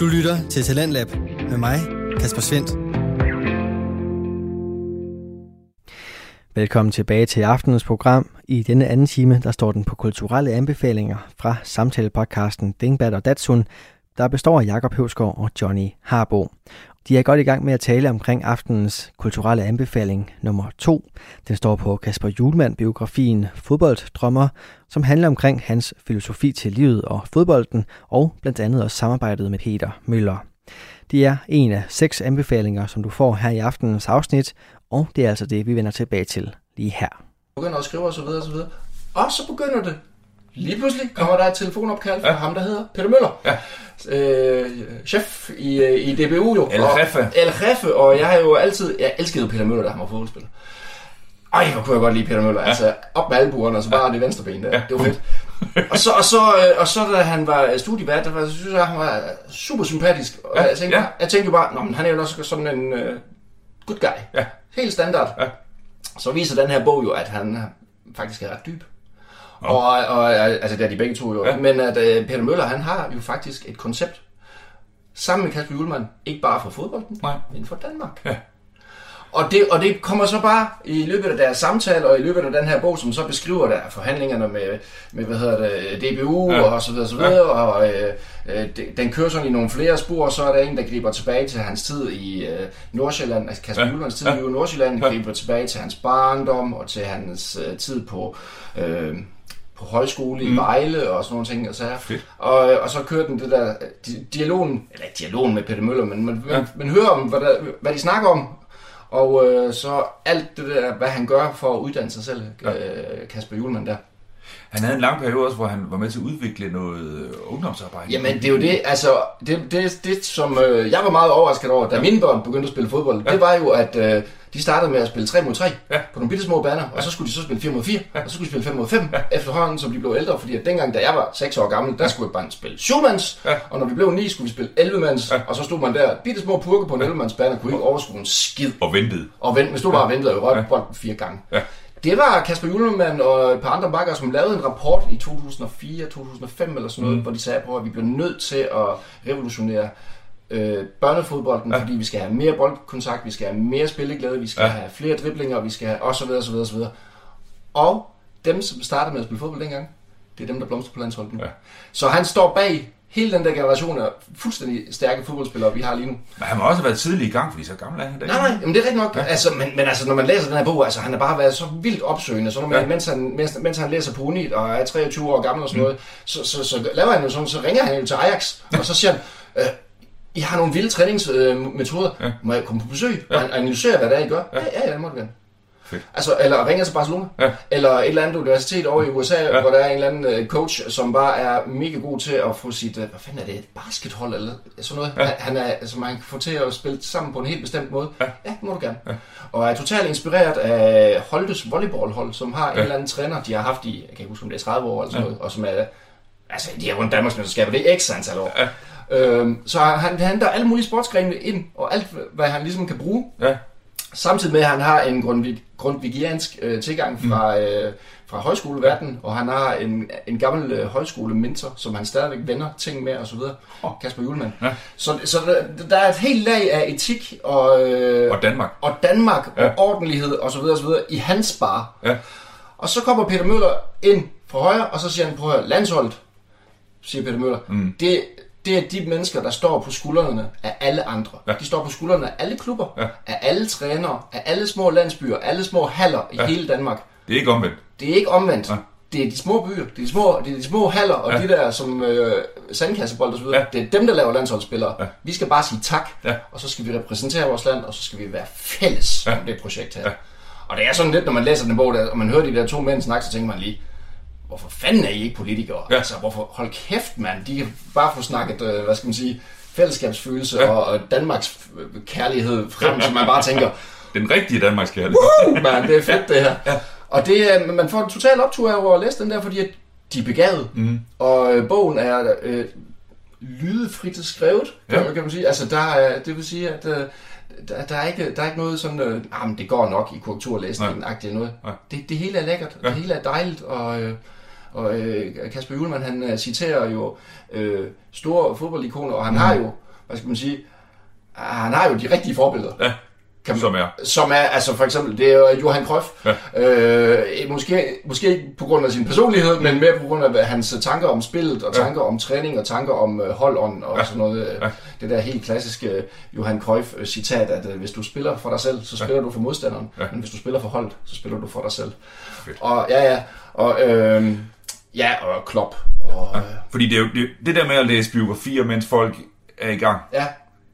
Du lytter til Talentlab med mig, Kasper Svendt. Velkommen tilbage til aftenens program. I denne anden time, der står den på kulturelle anbefalinger fra samtalepodcasten Dingbat og Datsun, der består af Jakob Høvsgaard og Johnny Harbo. De er godt i gang med at tale omkring aftenens kulturelle anbefaling nummer 2. Den står på Kasper Julemand-biografien Fodbolddrømmer, som handler omkring hans filosofi til livet og fodbolden, og blandt andet også samarbejdet med Peter Møller. Det er en af seks anbefalinger, som du får her i aftenens afsnit, og det er altså det, vi vender tilbage til lige her. Begynder at skrive og så videre og så videre. Og så begynder det. Lige pludselig kommer der et telefonopkald fra ja. ham, der hedder Peter Møller. Ja. Øh, chef i, øh, i DBU jo. El Og- Jefe. El Jefe, og jeg har jo altid, jeg elskede Peter Møller, da han var fodboldspiller. Ej, hvor kunne jeg godt lide Peter Møller. Ja. Altså, op med albuerne, og så bare det venstre ben der. Ja. Det var fedt. og, så, og, så, øh, og så da han var studievært, der var, så synes jeg, han var super sympatisk. Og Ja, jeg, tænkte, ja. jeg tænkte jo bare, Nå, men han er jo også sådan en uh, good guy. Ja. Helt standard. Ja. Så viser den her bog jo, at han øh, faktisk er ret dyb. Og, og, altså det er de begge to jo. Ja. Men at uh, Peter Møller, han har jo faktisk et koncept. Sammen med Kasper Julemand. Ikke bare for fodbolden, Nej. men for Danmark. Ja. Og det, og det kommer så bare i løbet af deres samtale, og i løbet af den her bog, som så beskriver der forhandlingerne med, med hvad hedder det, DBU Ja. og så videre, så videre ja. og øh, øh, den kører sådan i nogle flere spor, og så er der en, der griber tilbage til hans tid i øh, Nordsjælland, altså Kasper ja. Julemands tid Ja. i Nordsjælland, Ja. griber tilbage til hans barndom, og til hans øh, tid på... Øh, på højskole i Vejle og sådan nogle ting. Og, så, Fedt. og, og så kører den det der di- dialogen, eller ikke dialogen med Peter Møller, men man, Ja. man, man hører om, hvad, der, hvad de snakker om, og øh, så alt det der, hvad han gør for at uddanne sig selv, Ja. øh, Kasper Julemand der. Han havde en lang periode også, hvor han var med til at udvikle noget øh, ungdomsarbejde. Jamen, det er jo det, altså, det, det, det som øh, jeg var meget overrasket over, da mine børn begyndte at spille fodbold, Ja. det var jo, at øh, de startede med at spille 3 mod 3 Ja. på nogle bitte små baner, og så skulle de så spille 4 mod 4, og så skulle de spille 5 mod 5 efterhånden, som de blev ældre, fordi at dengang, da jeg var 6 år gammel, der skulle vi bare spille 7 mands, Ja. og når vi blev 9, skulle vi spille 11 mands, Ja. og så stod man der, bitte små purke på en 11 mands bane, og kunne ikke overskue en skid. Og ventede. Og vent, hvis du bare ventede og rørte Ja. bolden fire gange. Ja. Det var Kasper Julemand og et par andre bakker, som lavede en rapport i 2004-2005 eller sådan noget, mm. hvor de sagde på, at vi bliver nødt til at revolutionere øh, børnefodbolden, Ja. fordi vi skal have mere boldkontakt, vi skal have mere spilleglæde, vi skal Ja. have flere driblinger, vi skal have og så videre, så videre, så videre. Og dem, som startede med at spille fodbold dengang, det er dem, der blomstrer på landsholdet nu. Ja. Så han står bag hele den der generation af fuldstændig stærke fodboldspillere, vi har lige nu. Men han må også have været tidlig i gang, fordi så gammel er han. Nej, nej, jamen det er rigtigt nok. Ja. Altså, men, men altså, når man læser den her bog, altså, han har bare været så vildt opsøgende, så når man, Ja. mens, han, mens, mens han læser på uni og er 23 år gammel og sådan mm. noget, så, så, så, laver han jo sådan, så ringer han jo til Ajax, og så siger han, øh, I har nogle vilde træningsmetoder, Ja. ja. må jeg komme på besøg Ja. og an- analysere, hvad det er, I gør? Ja. Ja, ja, det må du gerne. Fedt. Altså, eller ringer til Barcelona, Ja. eller et eller andet universitet over i USA, Ja. hvor der er en eller anden øh, coach, som bare er mega god til at få sit, øh, hvad fanden er det, et baskethold eller sådan noget, Ja. han er, som man kan få til at spille sammen på en helt bestemt måde. Ja. Ja, det må du gerne. Ja. Og er totalt inspireret af Holdes volleyballhold, som har ja. en eller anden træner, de har haft i, jeg kan ikke huske, om det er 30 år eller sådan Ja. noget, og som er, altså de har rundt Danmarksmesterskaber, det er x antal år. Ja. Øhm, så han henter alle mulige sportsgrene ind, og alt, hvad han ligesom kan bruge, Ja. Samtidig med, at han har en grundvig, grundvigiansk øh, tilgang fra, mm. øh, fra højskoleverdenen, og han har en, en gammel øh, højskolementor, som han stadigvæk vender ting med osv. Åh. Kasper Julemand. Ja. Så, så der, der er et helt lag af etik og, øh, Og Danmark. og Danmark Ja. og ordentlighed osv. osv. i hans bar. Ja. Og så kommer Peter Møller ind fra højre, og så siger han, prøv at høre, landsholdet, siger Peter Møller, Mm. det, det er de mennesker, der står på skuldrene af alle andre. Ja. De står på skuldrene af alle klubber, Ja. af alle trænere, af alle små landsbyer, alle små haller i Ja. hele Danmark. Det er ikke omvendt. Det er ikke omvendt. Ja. Det er de små byer, det er de små, det er de små haller, og Ja. de der som øh, sandkassebold videre. Ja. Det er dem, der laver landsholdsspillere. Ja. Vi skal bare sige tak, Ja. og så skal vi repræsentere vores land, og så skal vi være fælles Ja. om det projekt her. Ja. Og det er sådan lidt, når man læser den bog, der, og man hører de der to mænd snakke, så tænker man lige, hvorfor fanden er I ikke politikere? Ja. Altså, hvorfor, hold kæft, mand. De kan bare få snakket, øh, hvad skal man sige, fællesskabsfølelse Ja. og, og Danmarks øh, kærlighed frem, så man bare tænker, Den rigtige Danmarks kærlighed. uh, man, det er fedt det her. Ja. Og det, er- man får en total optur af over at læse den der, fordi at de er begavet. Mm. Og øh, bogen er øh, lydefrit skrevet, kan, Ja. kan man sige. Altså, der er, det vil sige, at øh, der, der, er ikke, der er ikke noget sådan, øh, ah, men det går nok i korrekturlæsningen-agtigt noget. Nej. Det, det hele er lækkert, Ja. det hele er dejligt, og, øh, og øh, Kasper Julemand, han øh, citerer jo øh, store fodboldikoner, og han har jo hvad skal man sige, ah, han har jo de rigtige forbilleder. Ja, Kan man- som er. Som er, altså for eksempel, det er jo Johan Cruyff. Ja. Øh, måske, måske ikke på grund af sin personlighed, men mere på grund af hans tanker om spillet, og Ja. tanker om træning, og tanker om øh, holdånd, og Ja. sådan noget. øh, Ja. Det der helt klassiske øh, Johan Cruyff-citat, at øh, hvis du spiller for dig selv, så spiller du for modstanderen, Ja. men hvis du spiller for holdet, så spiller du for dig selv. Fedt. Og ja, ja, og øh, ja, og Klopp, og øh, Fordi det, er jo, det, det der med at læse biografier, mens folk er i gang, ja,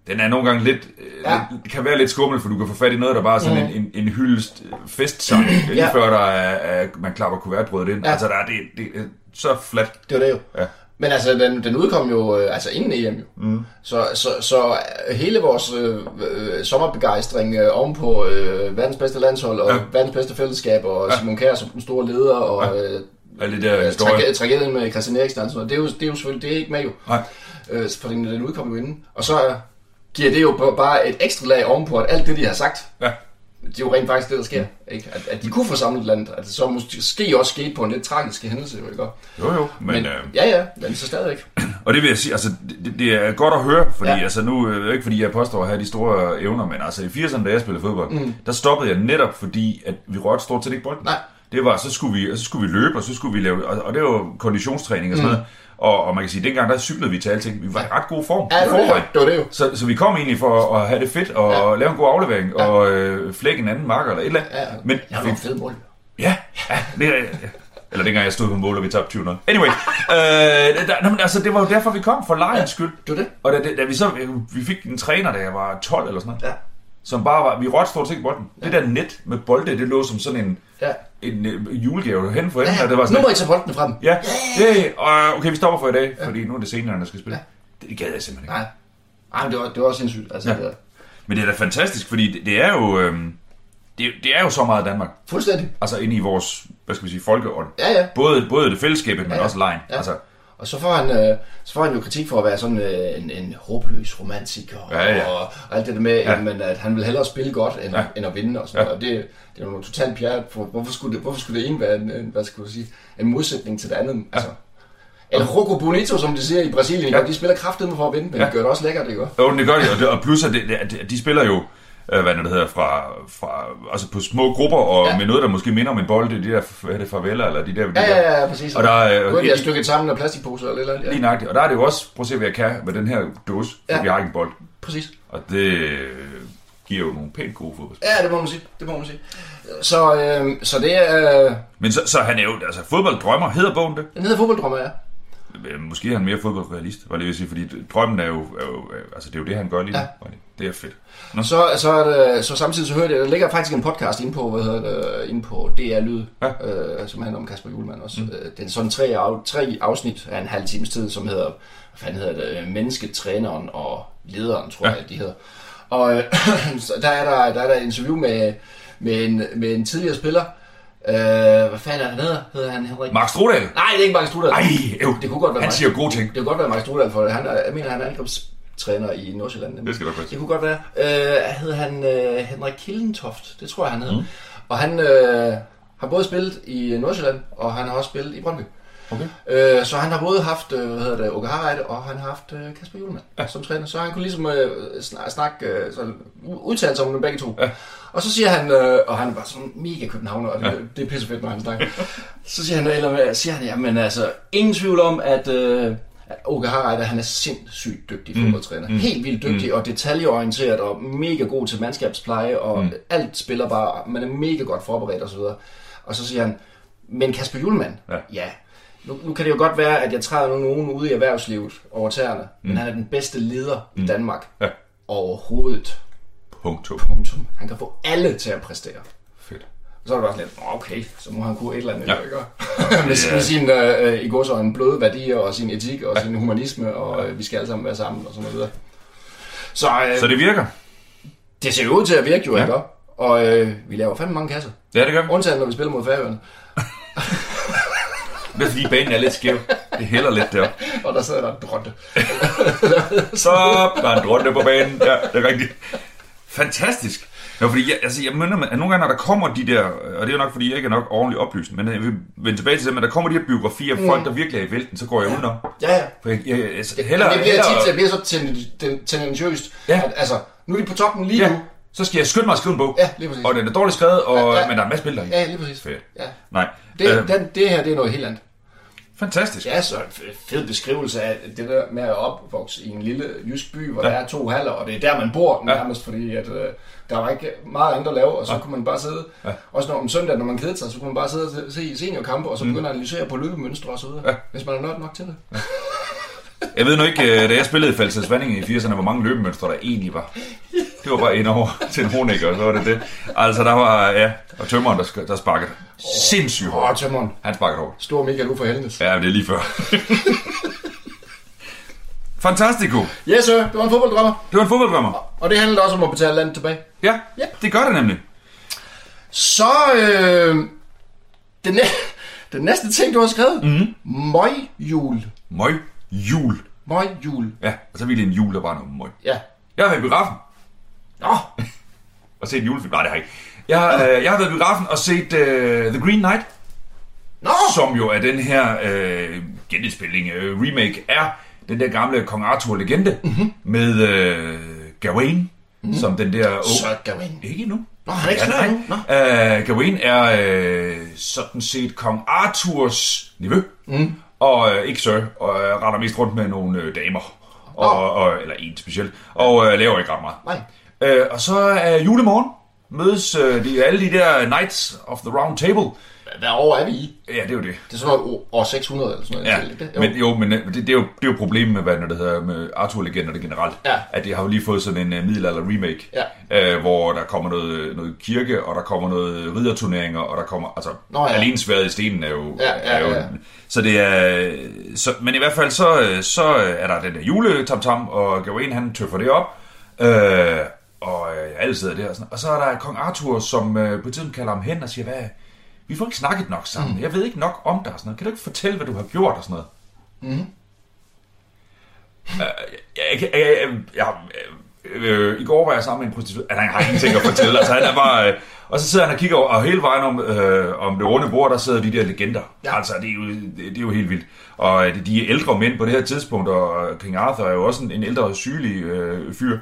den er nogle gange lidt, Ja. ja. lidt, det kan være lidt skummel, for du kan få fat i noget, der bare er sådan mm. en, en, en hyldest øh, festsang, lige Ja. før der er, er, man klapper kuvertbrødet ind. Ja. Ja. Altså, der er, det, det er så flat. det var det jo. Ja. Men altså, den, den udkom jo øh, altså inden EM jo. Mm. Så, så, så øh, hele vores øh, øh, sommerbegejstring øh, ovenpå øh, verdens bedste landshold og ja. Ja. verdens bedste fællesskab og ja. Simon Kjær som den store leder og øh, Alle de der øh, historier. trage- tragedien med Christian Eriksen og sådan. Det er jo, det er jo selvfølgelig det er ikke med jo. Nej. Øh, for den, den udkom jo inden. Og så øh, giver det jo bare et ekstra lag ovenpå, at alt det, de har sagt, Ja. det er jo rent faktisk det, der sker. Ikke? At, at de kunne få samlet landet. At det så måske også skete på en lidt tragisk hændelse, jo ikke? Jo, jo. Men, Men, øh, ja, ja, men så stadigvæk. og det vil jeg sige, altså, det, det er godt at høre, fordi Ja. ja. altså, nu øh, ikke fordi jeg påstår at have de store evner, men altså i 80'erne, da jeg spillede fodbold, mm. der stoppede jeg netop fordi, at vi rørte stort set ikke bolden. Nej. Det var, så skulle vi, så skulle vi løbe, og så skulle vi lave, og, og det var konditionstræning og sådan noget. Og, og man kan sige, dengang der cyklede vi til alting. Vi var i ret god form. Ja, det var det, det var det jo. Så, så vi kom egentlig for at have det fedt og Ja. ja. lave en god aflevering ja. og øh, flække en anden marker eller et eller andet. Ja, Men jeg har nogle fede mål. Ja, ja, det ja. Eller dengang jeg stod på mål, og vi tabte 20 Anyway, øh, der, nå, men altså, det var jo derfor, vi kom, for legens skyld. Det var det. Og da, da, da vi så, vi fik en træner, da jeg var 12 eller sådan noget, Ja. Som bare var, vi rørte stort set bolden. Det der net med bolde, det lå som sådan en, Ja. en øh, julegave hen for Ja, og det var nu sådan, må I tage bolden frem. ja, ja, og okay, vi stopper for i dag, fordi nu er det senere, der skal spille. Det, det gad jeg simpelthen ikke. Nej. Ej, men det var, det var også sindssygt. Altså, Ja. ja. Men det er da fantastisk, fordi det, det er jo, øhm, det, det er jo så meget Danmark. Fuldstændig. Altså inde i vores, hvad skal vi sige, folkeånd. Ja, ja. Både, både det fællesskabet, men Ja, ja. også lejen. Ja. Altså, Og så får han, øh, så får han jo kritik for at være sådan øh, en, en håbløs romantiker. Ja, ja. Og, og alt det der med, Ja. ja. jamen, at han vil hellere spille godt, end, ja. Ja. end at vinde. Og, sådan Ja. noget. og det, det er jo totalt pjat. For, hvorfor, skulle det, hvorfor skulle det ene være en, en, hvad skal du sige, en modsætning til det andet? Altså, eller Rocco Bonito, som de siger i Brasilien, Ja. ja. de spiller kraftedeme for at vinde, men ja. Ja. de gør det også lækkert, ikke? Jo, det gør de, og, det, og plus at det, det, de spiller jo, øh, hvad det hedder, fra, fra, altså på små grupper, og Ja. ja. med noget, der måske minder om en bold, det er de der, hvad er det, faveler, eller de der, de Ja, ja, ja, præcis. Og der er, Nu er de stykket sammen af plastikposer eller eller andet. lige Ja. nøjagtigt, og der er det jo også, prøv at se, hvad jeg kan med den her dåse, for Ja. vi har ikke en bold. Præcis. Og det øh, giver jo nogle pænt gode fodbold. Ja, det må man sige. Det må man sige. Så, øh, så det er... Øh, Men så, så han er jo, altså fodbolddrømmer, hedder bogen det? den hedder fodbolddrømmer, ja. Øh, Måske er han mere fodboldrealist, var det vil sige, fordi drømmen er jo, er jo øh, altså det er jo det, han gør lige nu. Ja. Det er fedt. Så, så, er det, så samtidig så hørte jeg, der ligger faktisk en podcast inde på, hvad hedder det, inde på DR Lyd, Ja. øh, som handler om Kasper Julemand også. Mm. Det er sådan tre, af, tre afsnit af en halv times tid, som hedder, hvad fanden hedder det, Mennesket, Træneren og Lederen, tror Ja. jeg, de hedder. Og øh, så der er der, der er der et interview med, med, en, med en tidligere spiller. Øh, hvad fanden er han hedder? Hedder han Henrik? Mark Strodal? Nej, det er ikke Mark Strudal. Ej, jo, Det kunne godt være han Mark- siger gode ting. Det kunne godt være Mark Strudal, for han er, jeg mener, han er angrebstræner i Nordsjælland. nemlig. Det skal nok være. Det kunne godt være. Øh, hed han øh, Henrik Kildentoft? Det tror jeg, han hed. Mm. Og han øh, har både spillet i Nordsjælland, og han har også spillet i Brøndby. Okay. Øh, så han har både haft, øh, hvad hedder det, Åke Harreide, og han har haft øh, Kasper Julemand ja. som træner. Så han kunne ligesom øh, snak, snakke, øh, så udtale sig om dem begge to. Ja. Og så siger han, øh, og han var sådan mega københavner, og det, ja. det er pissefedt, når han snakker. så siger han, eller, siger han, jamen altså, ingen tvivl om, at øh, at Åke Harreide, han er sindssygt dygtig fodboldtræner. Mm. Helt vildt dygtig og detaljeorienteret og mega god til mandskabspleje, og mm. alt spiller bare, man er mega godt forberedt osv. Og så siger han, men Kasper Julemand, Ja. ja nu, nu kan det jo godt være, at jeg træder nu nogen ude i erhvervslivet over tæerne, mm. men han er den bedste leder mm. i Danmark Ja. overhovedet. Punktum. Punktum. Han kan få alle til at præstere. Fedt. Og så er det også lidt, "Nå, okay, så må han kunne et eller andet. Ja. Ja. Ikke? med, med sin, øh, i går så en bløde værdier, og sin etik, og sin humanisme, og øh, vi skal alle sammen være sammen, og sådan noget. Så, øh, Så det virker? det ser jo ud til at virke jo, Ja. ikke? Og øh, vi laver fandme mange kasser. Ja, det gør vi. Undtagen, når vi spiller mod Færøerne. Det er fordi banen er lidt skæv. Det hælder lidt der. Og der sidder der en dronte. Så der er en drønne på banen. Ja, det er rigtigt. Fantastisk. Ja, fordi jeg, altså, jeg mener, at nogle gange, når der kommer de der, og det er jo nok, fordi jeg ikke er nok ordentligt oplyst, men jeg vil vende tilbage til det, men der kommer de her biografier af folk, der virkelig er i vælten, så går jeg udenom. Ja, ja. For jeg, jeg, altså, Heller, hellere, det bliver hellere, tit, det bliver så ten- ten- tendentiøst. Ja. At, altså, nu er de på toppen lige ja, nu. så skal jeg skynde mig at skrive en bog. Ja, lige præcis. Og den er dårligt skrevet, og, Ja, ja. men der er en masse billeder i. Ja, lige præcis. Fedt. Ja. Nej. Det, Øh, den, det her, det er noget helt andet. Fantastisk. Ja, så en fed beskrivelse af det der med at opvokse i en lille jysk by, hvor Ja. ja. der er to haller, og det er der, man bor Ja. nærmest, fordi at, øh, der var ikke meget andet at lave, og så ja. kunne man bare sidde, Ja. ja. også når om søndag, når man kedede sig, så kunne man bare sidde og se- seniorkampe, og så begynde at analysere på løbemønstre og så videre, Ja. ja. hvis man er nørd nok til det. Jeg ved nu ikke, øh, da jeg spillede i Falsets Vanding i 80'erne, hvor mange løbemønstre der egentlig var. Det var bare ind over til en honik, og så var det det. Altså, der var, ja, og tømmeren, der, der sparkede sindssygt Åh, hårdt. tømmeren. Han sparkede hårdt. Stor Michael Uffe Helnes. Ja, det er lige før. Fantastico. Yes, sir. Det var en fodbolddrømmer. Det var en fodbolddrømmer. Og det handlede også om at betale landet tilbage. Ja, Ja. det gør det nemlig. Så, øh, den, næ- den næste ting, du har skrevet. Mm. Møgjul. Møg jul. Møgjul. Ja, og så er vi en jul, der bare noget møg. Ja. Jeg været i biografen Nå, og set en julefilm. Nej, det har jeg ikke. Jeg, har, øh, jeg har været i biografen og set uh, The Green Knight, nå. som jo er den her øh, genindspilning, øh, remake, er den der gamle Kong Arthur-legende mm-hmm. med øh, Gawain, mm-hmm. som den der... Så Gavin. Ikke endnu. Nå, han er ikke Ja, sådan nu. Nå. Uh, Gawain er øh, sådan set kong Arthurs nevø, mm. og øh, ikke sir, og øh, render mest rundt med nogle øh, damer, og, og, eller en specielt, og øh, laver ikke ret meget. Nej. Øh, og så er julemorgen, mødes øh, de, alle de der Knights of the Round Table. Hvad år er vi i? Ja, det er jo det. Det er sådan noget år 600 eller sådan noget. Ja, det? Jo. men jo, men øh, det, det, er jo, det er jo problemet med, hvad det hedder med Arthur-legender generelt. Ja. At det har jo lige fået sådan en uh, middelalder remake, Ja. øh, hvor der kommer noget, noget kirke, og der kommer noget ridderturneringer, og der kommer, altså, Nå, ja. alene sværet i stenen er jo... Ja, ja, er jo ja. Så det er... Så, men i hvert fald så, øh, så er der den der juletamtam, og Gawain han tøffer det op, øh, og øh, alle sidder der, og, sådan, og så er der kong Arthur, som øh, på tiden kalder ham hen og siger, hvad, vi får ikke snakket nok sammen, mm. jeg ved ikke nok om dig og sådan noget, kan du ikke fortælle, hvad du har gjort og sådan noget? jeg, jeg, jeg, jeg, jeg, øh, I går var jeg sammen med en prostitueret. Altså, han har ingenting at fortælle. Altså, han er bare, øh, og så sidder han og kigger over, og hele vejen om, øh, om det runde bord, der sidder de der legender. Ja. Altså, det er, jo, det, det er jo helt vildt. Og øh, de er ældre mænd på det her tidspunkt, og King Arthur er jo også en, en ældre sygelig øh, fyr.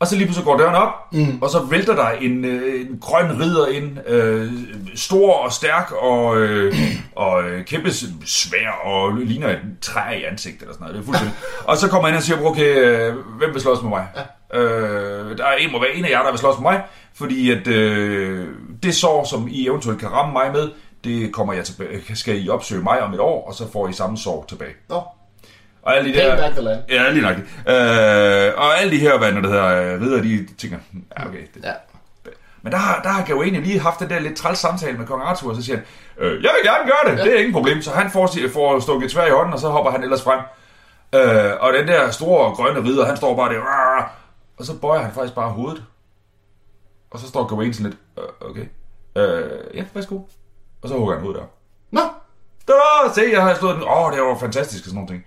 Og så lige pludselig går døren op, mm. og så vælter der en, øh, en grøn ridder ind, øh, stor og stærk og, øh, og øh, kæmpe svær og ligner et træ i ansigtet eller sådan noget. Det er fuldstændig. og så kommer han og siger, okay, øh, hvem vil slås med mig? Ja. Øh, der er en, må være en af jer, der vil slås med mig, fordi at øh, det sår, som I eventuelt kan ramme mig med, det kommer jeg tilbage, skal I opsøge mig om et år, og så får I samme sår tilbage. Nå, Og alle de der... back the land. Ja, lige nok. Øh, og alle de her, hvad når det hedder, øh, ridder, de tænker, ja, okay. Det. Ja. Men der har, der har Gawain lige haft den der lidt træls samtale med kong Arthur, og så siger han, øh, jeg vil gerne gøre det, ja. det er ingen problem. Så han får, får stukket tvær i hånden, og så hopper han ellers frem. Øh, og den der store grønne ridder, han står bare der, "Rrr", og så bøjer han faktisk bare hovedet. Og så står Gawain sådan lidt, øh, okay, øh, ja, værsgo. Og så hugger han hovedet der. Nå, Da, se, jeg har slået den. Åh, det var fantastisk og sådan nogle ting.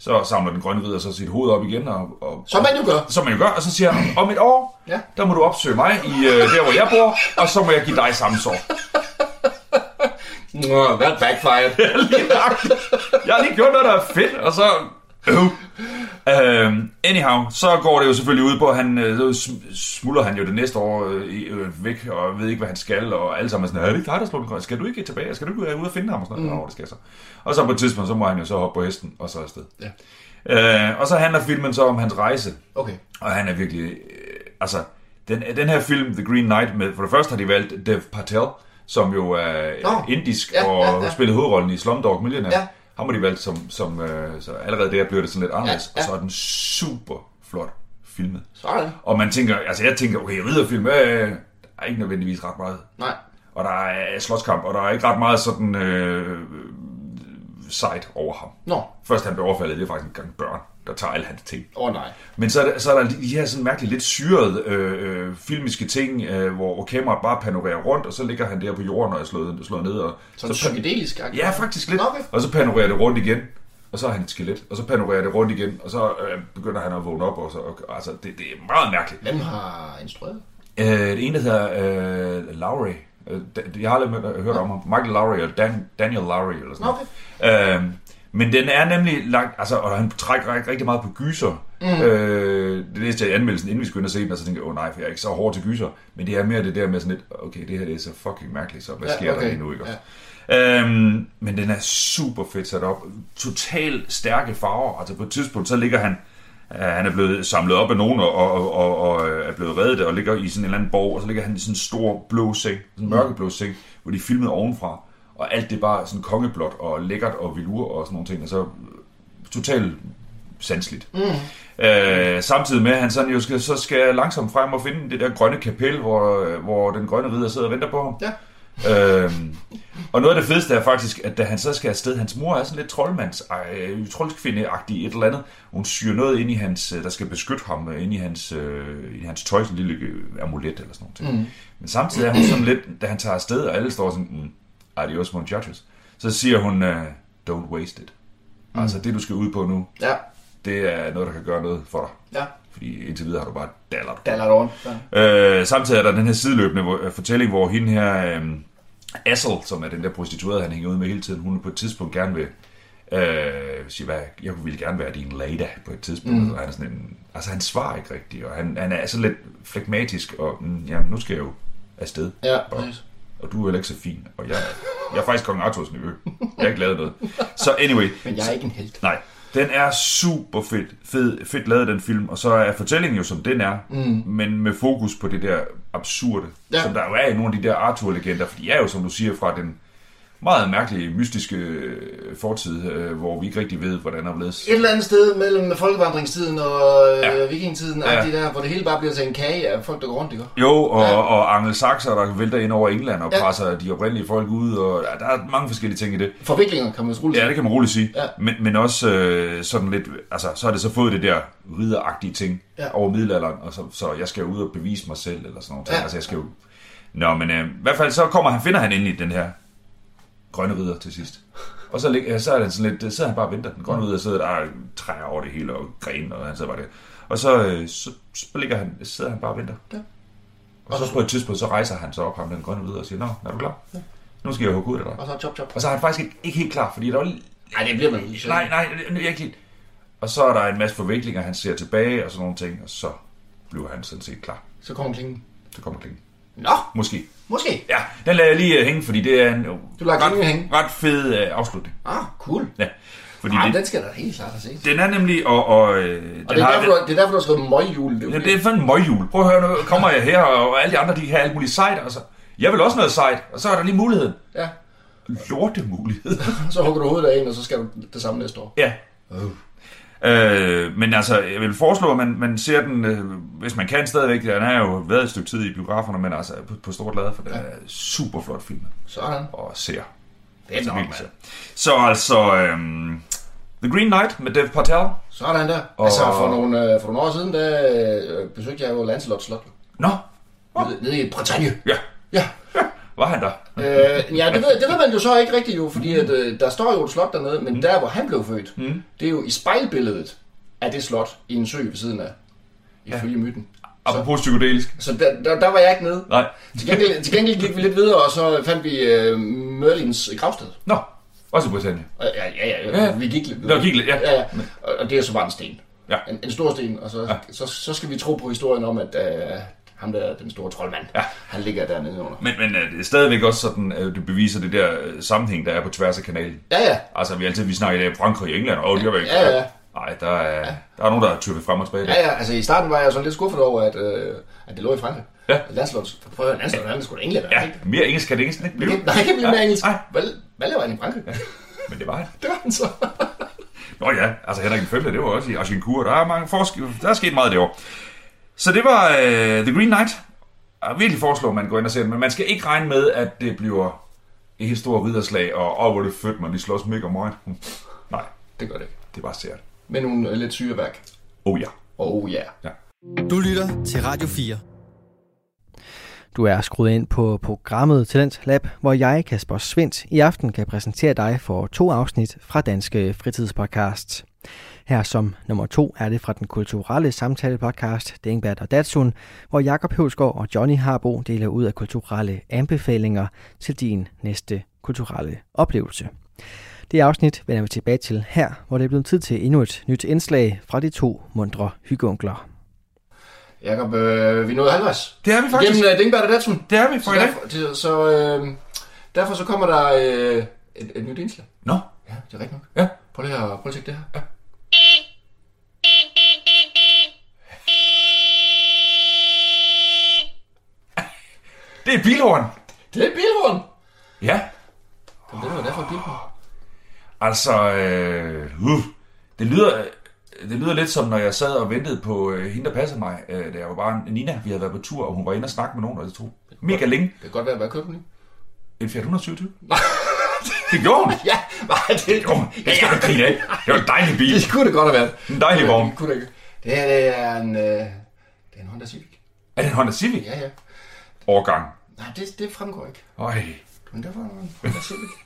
Så samler den grønne ridder så sit hoved op igen. Og, og, som man jo gør. som man jo gør, og så siger han, om et år, Ja. der må du opsøge mig i øh, der, hvor jeg bor, og så må jeg give dig samme sår. Nå, that backfired. Jeg har lige gjort noget, der er fedt, og så... Øh. Øhm, anyhow, så går det jo selvfølgelig ud på, at han, øh, smuldrer han jo det næste år øh, øh, væk, og ved ikke, hvad han skal, og alle sammen er sådan, er det ikke dig, der slår den grøn? Skal du ikke tilbage? Skal du ikke ud og finde ham? Og sådan noget? Mm. det skal jeg så. Og så på et tidspunkt, så må han jo så hoppe på hesten, og så afsted. Ja. Øh, og så handler filmen så om hans rejse, Okay. og han er virkelig... Øh, altså, den, den her film, The Green Knight, med, for det første har de valgt Dev Patel, som jo er Nå. indisk, Ja, og ja, ja. spillede hovedrollen i Slumdog Millionaire. Ja. Ham har de valgt som, som øh, så allerede der bliver det sådan lidt anderledes, Ja, ja. og så er den super flot filmet. Sådan. Og man tænker, altså jeg tænker, okay, ridderfilm, øh, der er ikke nødvendigvis ret meget. Nej. Og der er slåskamp, og der er ikke ret meget sådan øh, sejt over ham. Nå. Først han bliver overfaldet, det er faktisk en gang børn, der tager alle hans ting. Åh oh, nej. Men så er, der, så er der de her sådan mærkeligt lidt syrede øh, øh, filmiske ting, øh, hvor, hvor kameraet bare panorerer rundt, og så ligger han der på jorden og er slået, slået ned. Og, Sådan så, psykedelisk. ja, faktisk lidt. Okay. Og så panorerer det rundt igen, og så er han et skelet. Og så panorerer det rundt igen, og så øh, begynder han at vågne op. Og så, og, altså, det, det er meget mærkeligt. Hvem har instrueret? Øh, det ene, der hedder øh, Lowry. Øh, Jeg har aldrig hørt om ham. Michael Lowry og Dan, Daniel Lowry eller sådan noget. Øh, men den er nemlig lagt, altså, og han trækker rigtig, meget på gyser. Mm. Øh, det læste jeg i anmeldelsen, inden vi skulle ind og se den, og så tænkte jeg, åh nej, for jeg er ikke så hård til gyser. Men det er mere det der med sådan lidt, okay, det her det er så fucking mærkeligt, så hvad Ja, sker okay. der lige nu, ikke også? Øhm, men den er super fedt sat op. Total stærke farver. Altså på et tidspunkt, så ligger han... øh, han er blevet samlet op af nogen og, og, og, og øh, er blevet reddet og ligger i sådan en eller anden borg, og så ligger han i sådan en stor blå seng, sådan en mørkeblå seng, hvor de filmet ovenfra. Og alt det bare sådan kongeblåt og lækkert og velur og sådan nogle ting. Og så øh, totalt sandsligt. Mm. Øh, samtidig med, at han sådan jo skal, så skal langsomt frem og finde det der grønne kapel, hvor, øh, hvor den grønne ridder sidder og venter på ham. Ja. Øhm, og noget af det fedeste er faktisk, at da han så skal afsted, hans mor er sådan lidt troldmands, øh, troldskvindeagtig et eller andet. Hun syr noget ind i hans, øh, der skal beskytte ham, ind i hans, øh, i hans tøj, sådan en lille amulet eller sådan noget. Mm. Men samtidig er hun sådan lidt, da han tager afsted, og alle står sådan, mm, adios judges, så siger hun, uh, don't waste it. Mm. Altså det, du skal ud på nu, Ja, det er noget, der kan gøre noget for dig. ja. Fordi indtil videre har du bare dallert. Er lagt rundt. Ja. Øh, samtidig er der den her sideløbende øh, fortælling, hvor hende her, øh, Assel, som er den der prostituerede, han hænger ud med hele tiden, hun på et tidspunkt gerne vil, øh, sige, hvad, jeg ville gerne være din lady på et tidspunkt. Mm. Og han er sådan en, altså han svarer ikke rigtigt, og han, han er sådan lidt flegmatisk, og mm, jamen, nu skal jeg jo afsted. Ja, præcis. Og du er heller ikke så fin, og jeg, jeg er faktisk kong Arthurs nevø. Jeg har ikke lavet noget. Så anyway, Men jeg er ikke en held. Nej, den er super fedt, fed, fedt lavet, den film. Og så er fortællingen jo, som den er, mm. men med fokus på det der absurde, ja. som der jo er i nogle af de der Arthur-legender, for de er jo, som du siger, fra den meget mærkelige, mystiske øh, fortid, øh, hvor vi ikke rigtig ved, hvordan der er blevet. Et eller andet sted mellem folkevandringstiden og øh, Ja. vikingtiden, Ja. ja. der, hvor det hele bare bliver til en kage af folk, der går rundt, ikke? Jo, og, Ja. og angelsaksere, der vælter ind over England og Ja. presser de oprindelige folk ud, og ja, der er mange forskellige ting i det. Forviklinger, kan man rulle Ja, det kan man roligt sige. Ja. Men, men også øh, sådan lidt, altså så har det så fået det der ridderagtige ting Ja. over middelalderen, og så, så jeg skal jo ud og bevise mig selv, eller sådan noget. Ja. Altså jeg skal jo... Nå, men øh, i hvert fald så kommer han, finder han ind i den her grønne ridder til sidst. Og så, lig- så er den sådan lidt, så han bare og venter. Den grønne ridder sidder der og træer over det hele og grene, og han sidder bare der. Og så, øh, så, så ligger han, sidder han bare og venter. Ja. Og så på et tidspunkt, så rejser han sig op, ham den grønne ridder, og siger, Nå, er du klar? Nu skal jeg hugge ud af dig. Og så chop chop. Og så er han faktisk ikke, ikke helt klar, fordi der var lige... Nej, det bliver man lige Nej, nej, det er ikke helt. Og så er der en masse forviklinger, han ser tilbage og sådan nogle ting, og så bliver han sådan set klar. Så kommer klingen. Så kommer klingen. Nå, Måske. måske. Ja, den lader jeg lige øh, hænge, fordi det er en Du lader klingen hænge? ret, ret fed øh, afslutning. Ah, cool. Ja, fordi Ah, det, den skal da helt klart have set. den er nemlig, og, og øh, den Og det er, har, derfor, du, har- det er derfor, du har skrevet møgjul. Det Ja, det. er fandme møgjul. Prøv at høre, nu kommer jeg her, og alle de andre, de kan have alt muligt sejt. Altså. Jeg vil også noget sejt, og så er der lige muligheden. Ja. Lortemulighed. Så hugger du hovedet af en, og så skal du det samme næste år. ja. Øh, men altså, jeg vil foreslå, at man, man ser den, øh, hvis man kan stadigvæk. Den har jo været et stykke tid i biograferne, men altså på, på stort lade, for det er super flot film Sådan. og ser. Fedt nok, Virkelig mand. ser. Så altså, øhm, The Green Knight med Dev Patel. Sådan der. Og- Altså, for nogle, øh, for nogle år siden, der øh, besøgte jeg jo Lancelot Slot. Nå, Nede, nede i Bretagne. ja, Ja. Var han der? øh, ja, det ved, det ved man jo så ikke rigtigt jo, fordi at, øh, der står jo et slot dernede, men der, hvor han blev født, Mm. det er jo i spejlbilledet af det slot i en sø ved siden af, ifølge myten. Apropos psykedelisk. Så der, der, der var jeg ikke nede. Nej. Til gengæld, til gengæld gik vi lidt videre, og så fandt vi øh, Merlins gravsted. Nå, også i Britannia. Og, ja, ja, ja, Ja. ja, vi gik lidt videre. Nå, gik lidt, ja. ja, ja. Og, og det er så bare en sten. Ja. En, en stor sten, og så, ja. så, så skal vi tro på historien om, at øh, ham der, den store troldmand, Ja. han ligger dernede under. Men, men øh, det er stadigvæk også sådan, at det beviser det der øh, sammenhæng, der er på tværs af kanalen. Ja, ja. Altså, vi altid vi snakker i dag Frankrig og England, og de var ikke. Ja, ja. Nej, der er, der er nogen, der har tykket frem og tilbage. der. Ja, ja, altså i starten var jeg sådan lidt skuffet over, at, øh, at det lå i Frankrig. Ja. Landslot, prøv at høre, Landslot, han er da englænder, Ja, mere engelsk kan det ikke blive. Nej, det kan blive mere engelsk. Nej, Hvad, hvad laver han i Frankrig? men det var han. Det var han så. Nå ja, altså Henrik V, det var også i Agincourt. Der er mange forskel, der er sket meget derovre. Så det var uh, The Green Knight. Jeg vil virkelig foreslå, at man går ind og ser den, men man skal ikke regne med, at det bliver et helt stort ridderslag, og åh, hvor det fedt, man de slås mega meget. Nej, Det gør det ikke. det er bare sært. Med nogle øh, lidt syreværk. Oh ja. Oh ja. ja. Du lytter til Radio 4. Du er skruet ind på programmet Talent Lab, hvor jeg, Kasper Svendt, i aften kan præsentere dig for to afsnit fra Danske Fritidspodcast. Her som nummer to er det fra den kulturelle samtale-podcast Dingbert og Datsun, hvor Jakob Høvsgaard og Johnny Harbo deler ud af kulturelle anbefalinger til din næste kulturelle oplevelse. Det afsnit vender vi tilbage til her, hvor det er blevet tid til endnu et nyt indslag fra de to mundre hyggeunkler. Jakob, øh, vi nåede halvvejs. Det er vi faktisk. Gennem uh, Dingbert og Datsun. Det er vi for Så i dag. derfor, så øh, derfor så kommer der øh, et, et nyt indslag. Nå, Ja, det er rigtigt nok. ja. Prøv lige at, prøv lige at tjekke det her. Ja. Det er bilhorn. Det er et bilhorn. Ja, Jamen, det var derfor et bilhorn. altså, øh, uh, det lyder... Det lyder lidt som, når jeg sad og ventede på øh, hende, der passede mig, øh, da jeg var bare Nina. Vi havde været på tur, og hun var inde og snakke med nogen, og det tog mega længe. Det kan godt være, hvad købte i? En Fiat 127? det gjorde hun. Ja, nej, det, Jo, det skal du grine af. Det var en dejlig bil. det kunne det godt have været. En dejlig vogn. Det det. Det her det er en, øh, det er en Honda Civic. Er det en Honda Civic? Ja, ja. Årgang. Nej, det, det fremgår ikke. Øj, Men der var.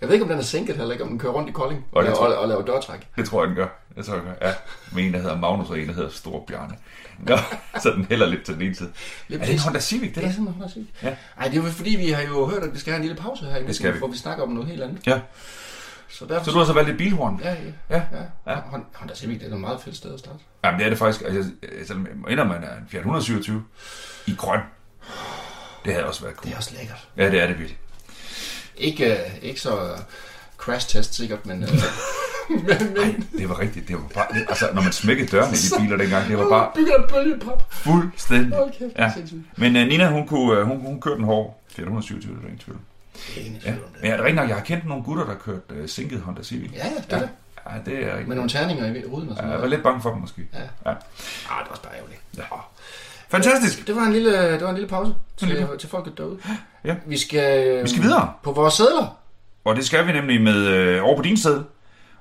Jeg ved ikke, om den er sænket heller ikke, om den kører rundt i Kolding Og og, tror og, og laver dørtræk. det tror jeg, den gør. Det tror jeg, den gør. Ja, med en, der hedder Magnus, og en, der hedder Stor Bjarne. Nå, så den hælder lidt til den ene side. Lige Er det en. Honda Civic, det Det der? er sådan en Honda Civic. Ja. Ej, det er jo fordi, vi har jo hørt, at vi skal have en lille pause her, Det skal vi. hvor vi snakker om noget helt andet. Ja. Så derfor... Så du har så valgt et bilhorn? Ja, ja. Ja. ja. Hon- Honda Civic, det er et meget fedt sted at starte. Jamen, det er det faktisk. Altså, selvom jeg må indrømme, man er en Fiat 127 i grøn. Det havde også været cool. Det er også lækkert. Ja, det er det virkelig. Ikke, øh, ikke så øh, crash test sikkert, men... Øh, men, men Det var rigtigt. Det var bare, altså, når man smækkede dørene i de biler dengang, det var bare bygger en bølgepop. fuldstændig. Er Ja. Men uh, Nina, hun, kunne, uh, hun, hun kørte en hård Fiat 127, det er ingen tvivl. Det er ingen Ja. tvivl om det. Men er det rigtigt nok, jeg har kendt nogle gutter, der kørte uh, sinket Honda Civic. Ja, ja, det er det. Ja, det er rigtigt. Med nogle terninger i ruden og sådan Ja, jeg var lidt bange for dem måske. Ja. ja. Ah, det var også bare ærgerligt. Ja. Fantastisk! Det var en lille, det var en lille pause til, lille- til folket derude. Ja. Vi skal, øh, Vi skal videre. På vores sædler. Og det skal vi nemlig med øh, over på din side.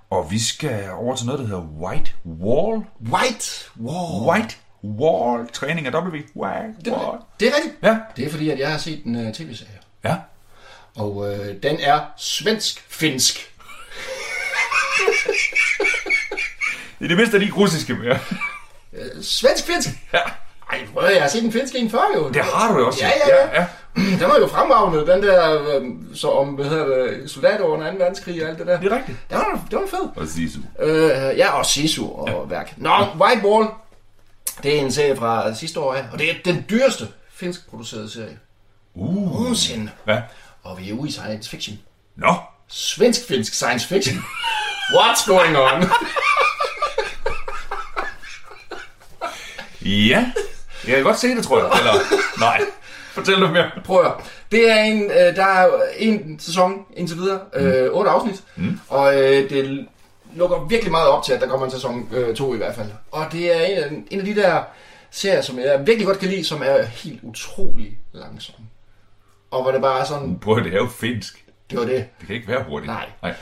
Og vi skal over til noget, der hedder White Wall. White Wall. White Wall træning af W. White Det, Wall. det er rigtigt. Ja. Det er fordi, at jeg har set en uh, tv-serie. Ja. Og øh, den er svensk-finsk. Det er det mindste de russiske mere. Øh, Svensk-finsk? Ja. Ej, prøv jeg har set en finsk en før jo. Det har du jo også. Ja, ja, ja. ja. Den var jo fremragende, den der, øh, så om, hvad hedder det, soldater under 2. verdenskrig og alt det der. Det er rigtigt. Det var, det var fed. Og Sisu. Øh, ja, og Sisu og ja. værk. Nå, White Wall. Det er en serie fra sidste år af, og det er den dyreste finsk producerede serie. Uh. Nogensinde. Ja. Og vi er ude i science fiction. Nå. Svensk-finsk science fiction. What's going on? Ja. Jeg kan godt se det, tror jeg. Eller, nej. Fortæl noget mere. Prøv at høre. Det er en, øh, der er en sæson indtil videre, øh, otte afsnit, mm. og øh, det lukker virkelig meget op til, at der kommer en sæson 2 øh, i hvert fald. Og det er en, af- en af de der serier, som jeg virkelig godt kan lide, som er helt utrolig langsom. Og hvor det bare er sådan, Prøv at det er jo finsk. det var det. Det kan ikke være hurtigt. Nej. Nej.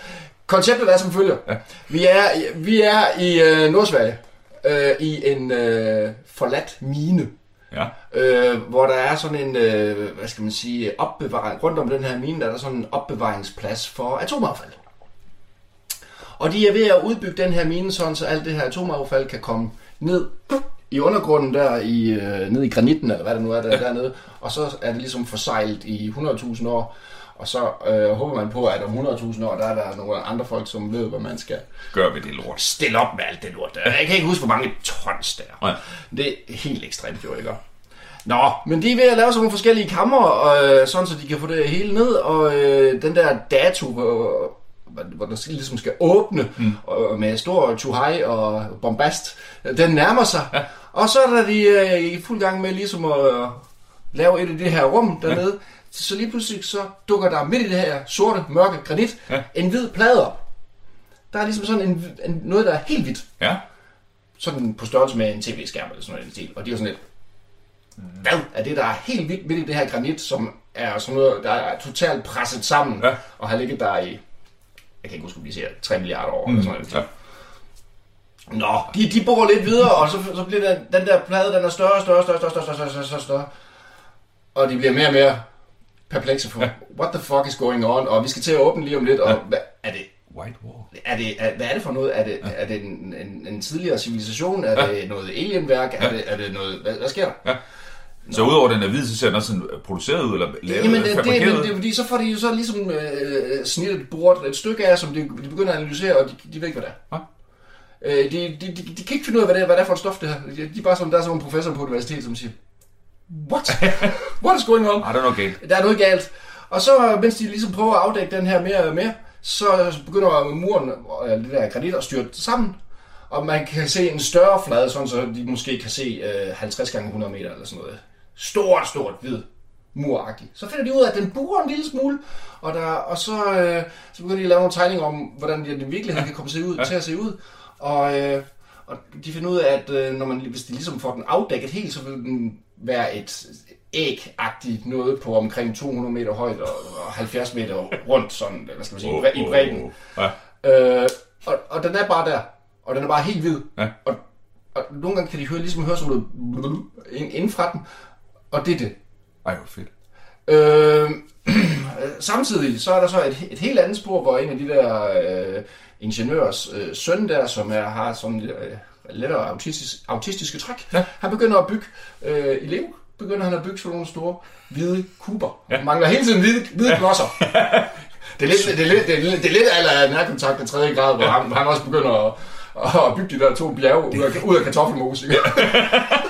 Konceptet er som følger. Ja. Vi er, vi er i øh, Nordsverige, øh, i en øh, forladt mine. Ja. øh, hvor der er sådan en, øh, hvad skal man sige, opbevaring, rundt om den her mine, der er der sådan en opbevaringsplads for atomaffald. Og de er ved at udbygge den her mine, sådan så alt det her atomaffald kan komme ned i undergrunden der, i, øh, ned i granitten, eller hvad det nu er der, ja. dernede, og så er det ligesom forsejlet i 100.000 år, og så øh, håber man på, at om 100.000 år, der er der nogle andre folk, som ved, hvad man skal Gør vi det lort. stille op med alt det lort der. Jeg kan ikke huske, hvor mange tons der er. Nej. Det er helt ekstremt jo, ikke? Nå, men de er ved at lave sådan nogle forskellige kammer, og, øh, sådan så de kan få det hele ned, og øh, den der dato, hvor, hvor der skal- ligesom skal åbne, mm. og, med stor tuhej og bombast, den nærmer sig. Ja. Og så er der de øh, i fuld gang med ligesom at laver et af det her rum dernede, ja. så lige pludselig så dukker der midt i det her sorte, mørke granit ja. en hvid plade op. Der er ligesom sådan en, en, noget, der er helt hvidt. Ja. Sådan på størrelse med en tv-skærm eller sådan noget stil. Og det er sådan lidt, mm. hvad er det, der er helt hvidt midt i det her granit, som er sådan noget, der er totalt presset sammen ja. og har ligget der i, jeg kan ikke huske, om de siger 3 milliarder år mm. eller sådan noget. Ja. Nå, de, de bor lidt videre, og så, så bliver den, den der plade, den er større større, større, større, større, større, større, større, større. Og de bliver mere og mere perplekse for, what the fuck is going on, og vi skal til at åbne lige om lidt, og hvad er det White Wall. Er det, er, hvad er det for noget? Er det, ja. er det en, en, en tidligere civilisation? Er ja. det noget alienværk? Ja. Er, det, er det noget... Hvad, hvad sker der? Ja. Så udover den er hvid, så ser den også sådan produceret ud, eller lavet, Jamen, det, fabrikeret det, det, er fordi så får de jo så ligesom øh, snittet bort et stykke af, som de, de begynder at analysere, og de, de ved ikke, hvad det er. Ja. Øh, de, de, de, de, kan ikke finde ud af, hvad det er, hvad det er for et stof, det her. De, de er bare sådan, der er sådan en professor på universitetet, som siger, What? What is going on? Ah, det er noget galt. Der er noget galt. Og så, mens de ligesom prøver at afdække den her mere og mere, så begynder muren, øh, det der granit, at styrte sammen. Og man kan se en større flade, sådan så de måske kan se øh, 50 gange 100 meter eller sådan noget. Stort, stort, hvid muragtigt. Så finder de ud af, at den burer en lille smule, og, der, og så, øh, så begynder de at lave nogle tegninger om, hvordan den i virkeligheden kan komme se ud, til at se ud. Og, øh, og de finder ud af, at øh, når man, hvis de ligesom får den afdækket helt, så vil den være et æg-agtigt noget på omkring 200 meter højt og, og 70 meter rundt, sådan, hvad skal man sige, oh, i bredden. Ja. Øh, og, og den er bare der, og den er bare helt hvid. Ja. Og, og nogle gange kan de høre, ligesom høre sådan noget inden fra den, og det er det. Ej, hvor fedt. Øh, samtidig så er der så et, et helt andet spor, hvor en af de der øh, ingeniørers øh, søn der, som er, har sådan øh, lettere autistisk, autistiske træk, Ja. han begynder at bygge øh, i Lego, begynder han at bygge sådan nogle store hvide kuber. Ja. Ja. Mangler hele tiden hvide, hvide klodser. Det er lidt, det er lidt, det er lidt, det er lidt aller nærkontakt af tredje grad, hvor han, han også begynder at, at bygge de der to bjerge ud af, ud af kartoffelmos. Ikke?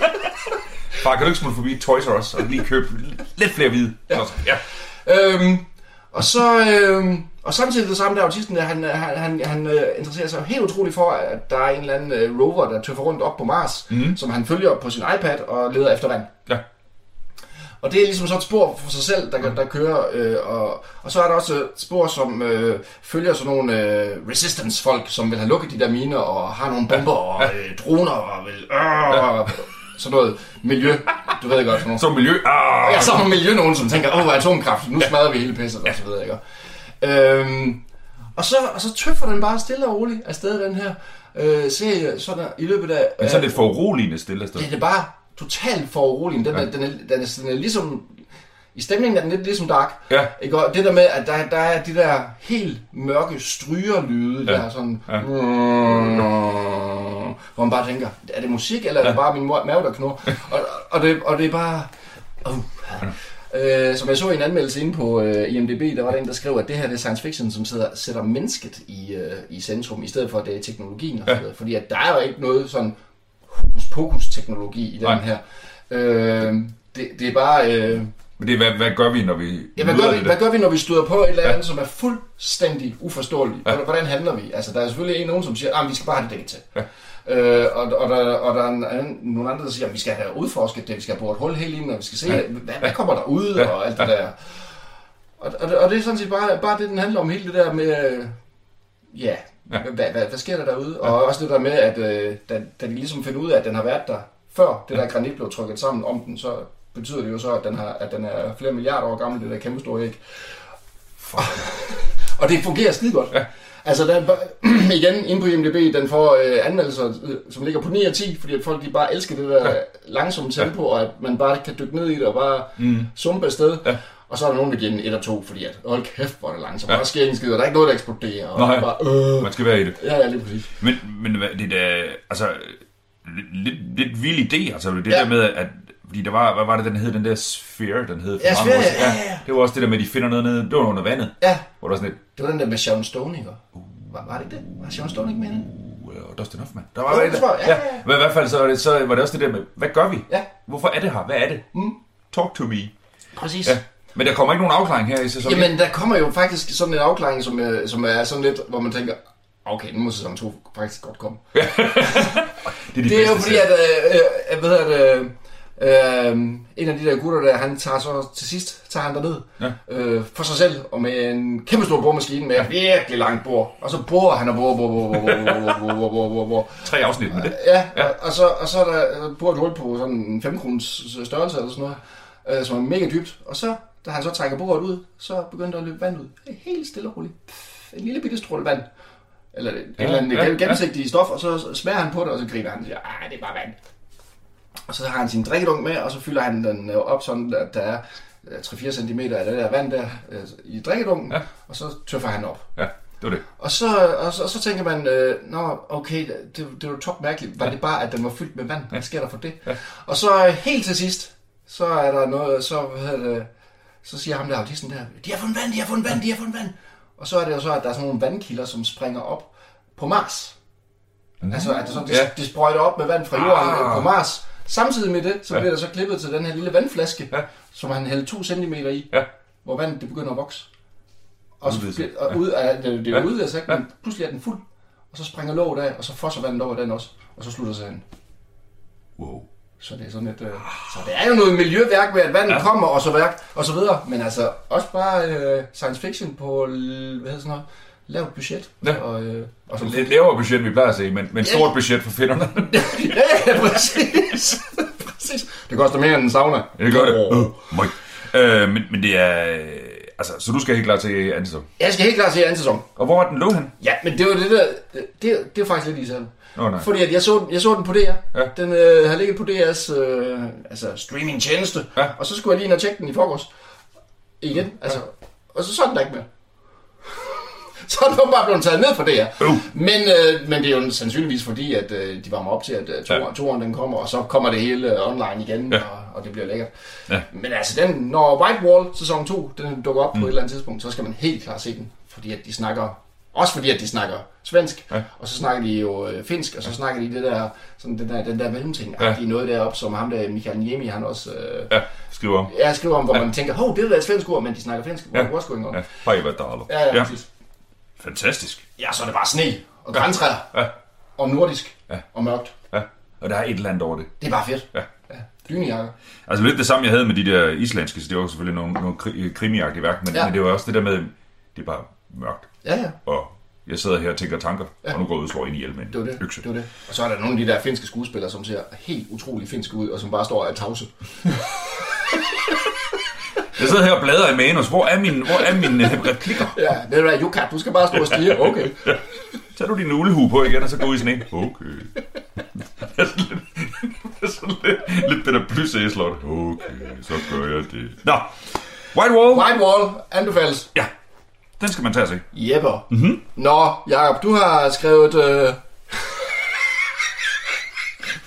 Far, kan du ikke smutte forbi Toys R Us og lige købe lidt flere hvide? Ja. ja. Øhm, og så øhm, og samtidig det samme der autisten der, han, han, han, han øh, interesserer sig helt utroligt for, at der er en eller anden øh, rover, der tøffer rundt op på Mars, mm. som han følger på sin iPad og leder efter vand. ja. Og det er ligesom så et spor for sig selv, der, der kører. Øh, og, og så er der også et spor, som øh, følger sådan nogle øh, resistance-folk, som vil have lukket de der miner, og har nogle bomber og øh, droner, og vil... Øh, sådan noget miljø. Du ved godt, sådan nogle Så miljø. Ah, Ja, så er miljø nogen, som tænker, åh, atomkraft, nu smadrer vi hele pisset, og så videre, ikke? Øhm, og, så, og så tøffer den bare stille og roligt afsted, den her øh, serie, sådan i løbet af... Men så er det for uroligende stille afsted. det er bare totalt for uroligende. Den, er, den, er, den, er, den er ligesom... I stemningen er den lidt ligesom Dark. Ja. Ikke? Og det der med, at der, der er de der helt mørke strygerlyde, ja. der er sådan... Ja. Hvor man bare tænker, er det musik, eller er det bare min mave, der knurrer? og, og, det, og det er bare... Uh, Øh, som jeg så i en anmeldelse inde på øh, IMDb, der var der en, der skrev, at det her det er science fiction, som sidder, sætter mennesket i, øh, i centrum, i stedet for at det er teknologien. Og så videre. Fordi at der er jo ikke noget sådan hokus pokus teknologi i den Nej. her. Øh, det, det er bare... Øh, Men det er, hvad, hvad gør vi, når vi Ja, hvad gør, vi, det hvad gør vi, når vi støder på et eller andet, som er fuldstændig uforståeligt? Ja. Hvordan handler vi? Altså, der er selvfølgelig en nogen, som siger, at vi skal bare have det dækket til. Ja. Øh, og, og, der, og der er en, anden- nogle andre, der siger, at vi skal have udforsket det, vi skal have boret hul helt ind, og vi skal se, ja. hvad, hvad kommer der ud, Ja. og alt det der. Og, og, det- og det er sådan set bare, bare det, den handler om, hele det der med, ja, Ja. ja. Hvad, hvad, hvad sker der derude? Og også det der med, at øh, da, da de ligesom finder ud af, at den har været der før det der granit blev trykket sammen om den, så betyder det jo så, at den, har, at den er flere milliarder år gammel, det der kæmpe store æg. Og det fungerer skide godt. Ja. Altså, der, er igen, inde på IMDb, den får øh, anmeldelser, øh, som ligger på 9 og 10, fordi at folk de bare elsker det der langsomme tempo, og at man bare kan dykke ned i det og bare mm. sumpe afsted. Ja. Og så er der nogen, der giver den 1 og 2, fordi at, hold kæft, hvor er det langsomt. Ja. Der sker ingen skid, og der er ikke noget, der eksploderer. Og Nej. bare, øh, Man skal være i det. ja, ja, lige præcis. Men, men det er altså, lidt, lidt, lidt vild idé, altså det Ja. der med, at fordi der var, hvad var det, den hed, den der Sphere, den hed for Ja, mange Sphere, ja, ja, ja. Det var også det der med, at de finder noget nede, det var under vandet, Ja, hvor der var sådan et, det var den der med Sharon Stone, ikke? Var, var det ikke det? Var Sharon Stone ikke med den? uh, Dustin Hoffman. Der var Jo, et- det tror jeg, ja, ja, ja. Men i hvert fald så var, det, så var det også det der med, hvad gør vi? Ja. Hvorfor er det her? Hvad er det? Mm. Talk to me. Præcis. Ja. Men der kommer ikke nogen afklaring her i sæsonen. Jamen, der kommer jo faktisk sådan en afklaring, som, er, som er sådan lidt, hvor man tænker, okay, nu må sæson 2 faktisk godt komme. det er, de Det er jo fordi, at, øh, øh, hvad hedder det, øh, en af de der gutter der, han tager så til sidst, tager han derned Ja. øh, for sig selv, og med en kæmpe stor boremaskine med virkelig langt bord. Og så borer han og borer, borer, borer, borer, borer, borer, borer, borer, borer. Tre afsnit med det. Ja, ja. Og, og, så, og så er der boret et hul på sådan en 5 kroners størrelse eller sådan noget, øh, som er mega dybt. Og så, da han så trækker bordet ud, så begynder der at løbe vand ud. Helt stille og roligt. Pff, en lille bitte stråle vand. Eller et Ja, eller andet ja, ja, gennemsigtige stof, og så smager han på det, og så griner han og siger, ah, det er bare vand. Og så har han sin drikkedunk med, og så fylder han den øh, op sådan, at der er øh, 3-4 cm af det der vand der øh, i drikkedunken, Ja. og så tøffer han op. Ja. det var det. Og så, og så, og så tænker man, øh, nå, okay, det, det var top mærkeligt. Var ja. det bare, at den var fyldt med vand? Hvad sker der for det? Ja. Og så øh, helt til sidst, så er der noget, så, hvad hedder det, så siger ham der autisten der, de har fundet vand, de har fundet vand, de har fundet vand. Og så er det jo så, at der er sådan nogle vandkilder, som springer op på Mars. Mm. Altså, at det, sådan, det, Ja. det sprøjter op med vand fra jorden ah. på Mars. Samtidig med det, så Ja. bliver der så klippet til den her lille vandflaske, Ja. som han hældte 2 cm i, Ja. hvor vandet det begynder at vokse. Og, så bliver, og ud af, det, det er Ja. ude af Ja. men pludselig er den fuld. Og så springer låget af, og så fosser vandet over den også. Og så slutter sig hen. Wow. Så det er sådan et, øh, så det er jo noget miljøværk med, at vandet Ja. kommer og så, værk, og så videre. Men altså også bare øh, science fiction på, hvad hedder sådan noget, lavt budget. Ja. Og, øh, og så, Lidt lavere budget, vi plejer at se, men, men stort budget for finderne. ja, ja, præcis. præcis. Det koster mere end en sauna. det gør det. Uh, møg. øh, men, men det er... øh, Altså, så du skal helt klart til Anderson. Jeg skal helt klart se anden sæson. Og hvor er den lå hen? Ja, men det var det der, det, det er faktisk lidt især. Nej. Fordi at jeg, så, jeg så den på DR. Ja. Den øh, har ligget på DR's øh, altså streaming-tjeneste. Ja. Og så skulle jeg lige ind og tjekke den i forgårs. Igen. Altså, Og så så den der ikke mere. så er den bare blevet taget ned fra DR. Uh. Men, øh, men det er jo sandsynligvis fordi, at øh, de varmer op til, at øh, toeren, Ja. toeren den kommer, og så kommer det hele øh, online igen, Ja. og, og det bliver lækkert. Ja. Men altså, den, når White Wall sæson 2, den dukker op mm. på et eller andet tidspunkt, så skal man helt klart se den. Fordi at de snakker, også fordi at de snakker svensk, Ja. og så snakker de jo øh, finsk, og så snakker de det der, sådan den der, den der mellemting, Ja. ja. de noget deroppe, som ham der, Michael Niemi, han også øh, Ja, skriv om. ja, skriver om, hvor Ja. man tænker, hov, det er da et svensk ord, men de snakker finsk, Ja. ja. what's going on? Ja. Ja, ja, ja. præcis. Fantastisk. Ja, så er det bare sne, og græntræer, Ja, og nordisk, Ja. og mørkt. ja. Og der er et eller andet over det. Det er bare fedt. Ja. ja. Dynejakker. Altså lidt det samme, jeg havde med de der islandske, så det var selvfølgelig nogle, nogle kri- krimiagtige værk, men, ja. Men det var også det der med, det er bare mørkt. Ja, ja. Og jeg sidder her og tænker tanker, ja. Og nu går jeg ud og slår ind i hjælp med en Det var det. økse. det var det. Og så er der nogle af de der finske skuespillere, som ser helt utrolig finske ud, og som bare står af tavse. Jeg sidder her og bladrer i manus. Hvor er mine, hvor er mine øh, replikker? Ja, det er Jukat, du skal bare stå og stige. Okay. Tag du din ulehue på igen, og så gå i sådan en. Okay. Det er sådan lidt, det er sådan lidt, lidt det der plysæslot. Okay, så gør jeg det. Nå, White Wall. White Wall anbefales. Ja, den skal man tage se. Jepper. Mhm. Mm-hmm. Nå, Jacob, du har skrevet... Øh...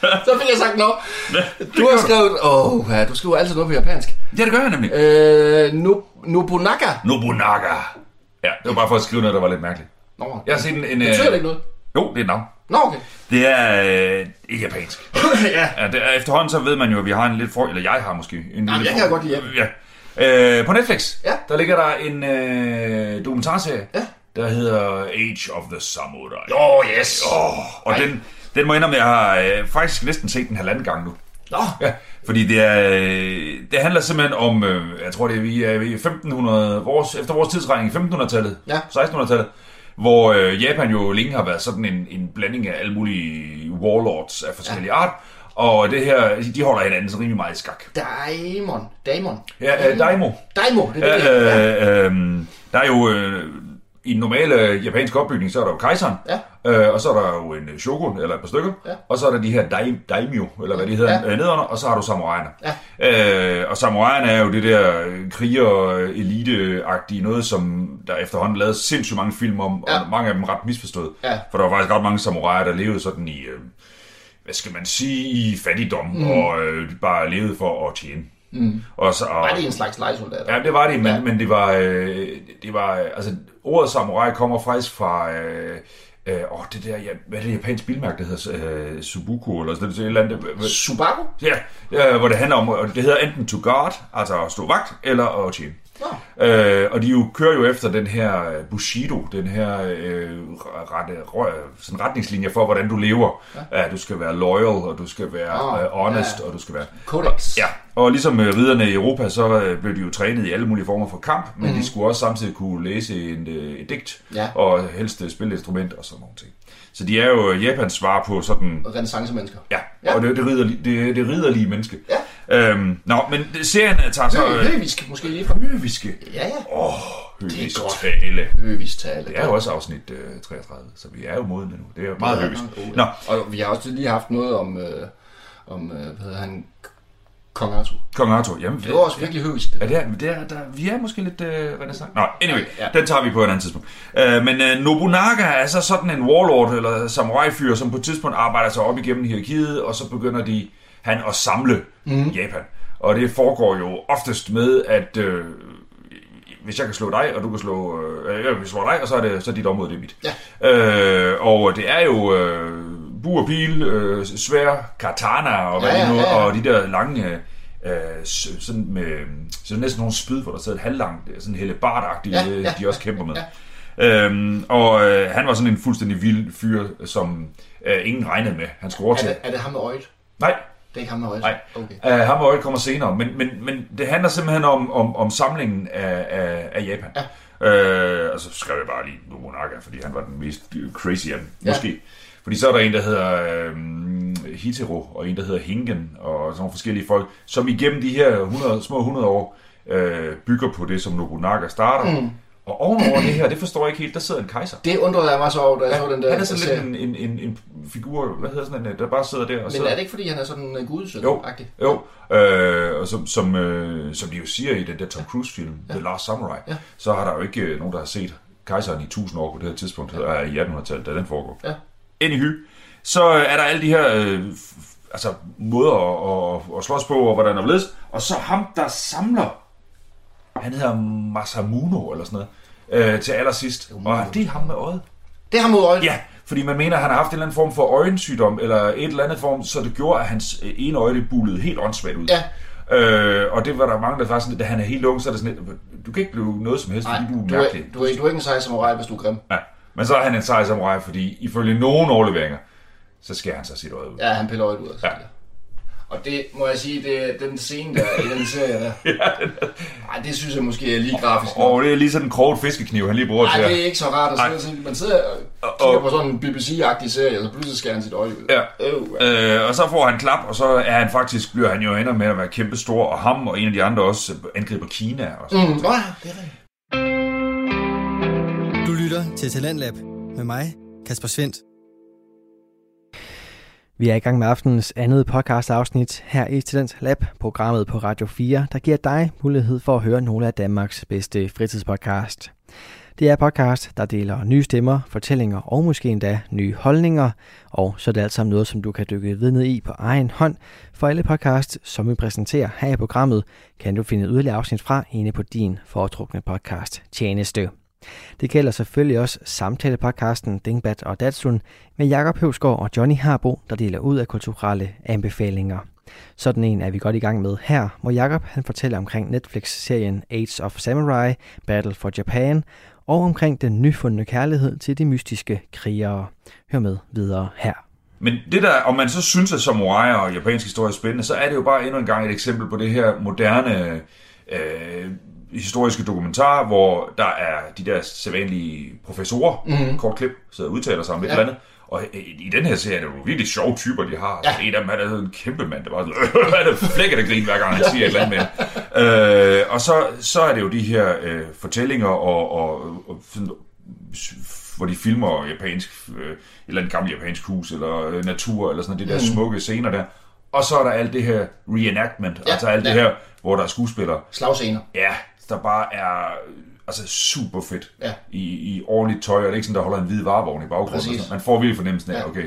så fik jeg sagt nå. Du har skrevet... Åh, oh, ja, du skriver altid noget på japansk. Ja, det gør jeg nemlig. Øh, nu, Nobunaga. Nobunaga. Ja, det var bare for at skrive noget, der var lidt mærkeligt. Nå, Jeg har set en... en det øh, betyder det ikke noget. Jo, det er et navn. Nå, okay. Det er øh, japansk. ja. Ja, det er, efterhånden så ved man jo, at vi har en lidt for... Eller jeg har måske. En Jamen, lille jeg kan for- godt lide. Ja. Øh, på Netflix, Ja. der ligger der en øh, dokumentarserie, Ja. der hedder Age of the Samurai. Oh, yes. Oh, og Ej. den, den må jeg indrømme, jeg har øh, faktisk næsten set den halvanden gang nu. Nå, Ja, fordi det er, øh, det handler simpelthen om, øh, jeg tror det er, vi er i 1500, vores, efter vores tidsregning i 1500-tallet, Ja. 1600-tallet, hvor øh, Japan jo længe har været sådan en, en blanding af alle mulige warlords af forskellige art, og det her, de holder hinanden så rimelig meget i skak. Daimon. Daimon. Ja, øh, Daimo. Daimo, det er det. Ja, ja. Øh, øh, der er jo øh, i den normale japanske opbygning, så er der jo kejseren, Ja. øh, og så er der jo en shogun, eller et par stykker, Ja. og så er der de her dai, daimyo, eller hvad de hedder, Ja. ja. nedenunder, og så har du samuraierne. Ja. Øh, og samuraierne er jo det der kriger-elite-agtige noget, som der efterhånden lavet sindssygt mange film om, Ja. og mange af dem ret misforstået. Ja. For der var faktisk ret mange samuraier, der levede sådan i, øh, hvad skal man sige, i fattigdom, mm. og øh, bare levede for at tjene. Mm. Og så, og, Var det en slags legesoldat? Ja, det var det, men, Ja. men det var, øh, det var, øh, altså ordet samurai kommer faktisk fra, øh, øh, åh, det der, ja, hvad er det japanske bilmærke, der hedder, øh, Subuku, eller sådan noget, et eller andet, øh, Subaru? ja, ja, hvor det handler om, og det hedder enten to guard, altså at stå vagt, eller at tjene. Øh, og de jo kører jo efter den her øh, Bushido, den her øh, rette, rø- sådan retningslinje for, hvordan du lever. Ja. ja du skal være loyal, og du skal være Nå, øh, honest, ja. og du skal være... Codex. Ja, og ligesom øh, ridderne i Europa, så øh, blev de jo trænet i alle mulige former for kamp, men Mhm. mm. de skulle også samtidig kunne læse en, øh, et digt, Ja. og helst øh, spille et instrument og sådan nogle ting. Så de er jo øh, Japans svar på sådan... Renaissance-mennesker. Ja, Ja. ja. og det, det, ridderlige, det, det ridderlige menneske. Ja. Øhm, nå, men serien øh, tager så... Øh, Høvisk måske lige fra. høviske. Ja, ja. Åh, oh, Det er høvisk tale. Høvisk tale. Det er jo også afsnit øh, 33, så vi er jo modne nu. Det er jo meget høvisk. Oh, Nå, Og vi har også lige haft noget om, øh, om øh, hvad hedder han, Kong Arthur. Kong Arthur. Jamen, Det var også virkelig. Ja, det er, det er, der, vi er måske lidt øh, renaissance. Nå, anyway, ja. Ja. den tager vi på et andet tidspunkt. Øh, men øh, Nobunaga er så sådan en warlord eller samurai-fyr, som på et tidspunkt arbejder sig op igennem hierarkiet, og så begynder de han at samle mm. Japan. Og det foregår jo oftest med, at øh, hvis jeg kan slå dig, og du kan slå, øh, jeg kan slå dig, og så er, det, så er dit område, det er mit. Ja. Øh, og det er jo øh, bur og pil, øh, svær, katana og, hvad Ja, ja, ja, ja, og de der lange, øh, s- sådan med, så næsten nogle spyd, hvor der sidder et halvlangt, sådan hellebartagtigt, Ja, ja, ja, ja, de også kæmper med. Ja. Øhm, og øh, han var sådan en fuldstændig vild fyr, som øh, ingen regnede med, han skulle Er overtage. det, er det ham med øjet? Nej, Det er ikke ham med øjet? Nej. Okay. Uh, ham og øjet kommer senere, men, men, men det handler simpelthen om, om, om samlingen af, af, af Japan. Ja. Uh, og så skrev jeg bare lige Nobunaga, fordi han var den mest crazy af dem, Ja. måske. Fordi så er der en, der hedder øhm, Hitero, og en, der hedder Hingen, og sådan nogle forskellige folk, som igennem de her 100, små 100 år øh, bygger på det, som Nobunaga starter. Mm. Og ovenover det her, det forstår jeg ikke helt, der sidder en kejser. Det undrede jeg mig så over, da jeg så den der. Han er sådan serie. lidt en, en, en, en figur, hvad hedder sådan en, der bare sidder der og Men sidder... er det ikke, fordi han er sådan en gudsøn? Jo, jo. Øh, og som, som, øh, som de jo siger i den der Tom Cruise-film, ja. The Last Samurai, Ja. så har der jo ikke øh, nogen, der har set kejseren i 1000 år på det her tidspunkt, ja. i 1800-tallet, da den foregår. Ja. Anywho, så er der alle de her øh, altså, måder at, at, at slås på, og hvordan der ledes. Og så ham, der samler, han hedder Masamuno eller sådan noget, øh, til allersidst. Og det er ham med øjet. Det er ham mod øjet? Ja, fordi man mener, at han har haft en eller anden form for øjensygdom, eller et eller andet form, så det gjorde, at hans ene øje det bullede helt åndssvagt ud. Ja. Øh, og det var der mange, der at da han er helt ung, så er det sådan lidt, du kan ikke blive noget som helst, Nej, fordi du er du er, mærkelig. du, er, du er ikke en sej samurai, hvis du er grim. Ja. Men så er han en sej samurai, fordi ifølge nogen overleveringer, så skærer han sig sit øje ud. Ja, han piller øjet ud. Altså. Ja. Og det må jeg sige, det er den scene der i den serie der. Ej, det synes jeg måske er lige grafisk nok. Og det er lige sådan en kroget fiskekniv, han lige bruger Nej, til det er ikke så rart at Nej. sidde og se. Man sidder og Og- kigger og- på sådan en BBC-agtig serie, og så pludselig skærer han sit øje ud. Ja. Øh, ja. Øh, og så får han klap, og så er han faktisk, bliver han jo ender med at være kæmpe stor, og ham og en af de andre også angriber Kina. Og sådan. Mm. Nå ja, det er rigtigt. Du lytter til Talentlab med mig, Kasper Svendt. Vi er i gang med aftenens andet podcast afsnit her i Talent Lab, programmet på Radio 4, der giver dig mulighed for at høre nogle af Danmarks bedste fritidspodcast. Det er podcast, der deler nye stemmer, fortællinger og måske endda nye holdninger, og så er det alt sammen noget, som du kan dykke ved ned i på egen hånd. For alle podcasts, som vi præsenterer her i programmet, kan du finde yderligere afsnit fra inde på din foretrukne podcast tjeneste. Det gælder selvfølgelig også samtalepodcasten Dingbat og Datsun med Jakob Høvsgaard og Johnny Harbo, der deler ud af kulturelle anbefalinger. Sådan en er vi godt i gang med her, hvor Jakob han fortæller omkring Netflix-serien Age of Samurai, Battle for Japan, og omkring den nyfundne kærlighed til de mystiske krigere. Hør med videre her. Men det der, om man så synes, at samurai og japansk historie er spændende, så er det jo bare endnu en gang et eksempel på det her moderne øh, historiske dokumentar, hvor der er de der sædvanlige professorer, mm-hmm. kort klip, sidder og udtaler sig om et Ja. eller andet. Og i, i den her serie er det jo virkelig sjove typer, de har. Ja. Ja. En af dem er der en kæmpe mand, der bare sådan, han er flækket af grin, hver gang han siger et eller andet med. øh, Og så, så er det jo de her øh, fortællinger, og, og, og sådan, hvor de filmer japansk, øh, et eller andet gammelt japansk hus, eller øh, natur, eller sådan det der Mm. smukke scener der. Og så er der alt det her reenactment, ja, altså alt det ja. her, hvor der er skuespillere, Slagscener. ja, der bare er altså super fedt Ja. i, i ordentligt tøj, og det er ikke sådan, der holder en hvid varevogn i baggrunden. Man får virkelig fornemmelsen af, Ja. okay,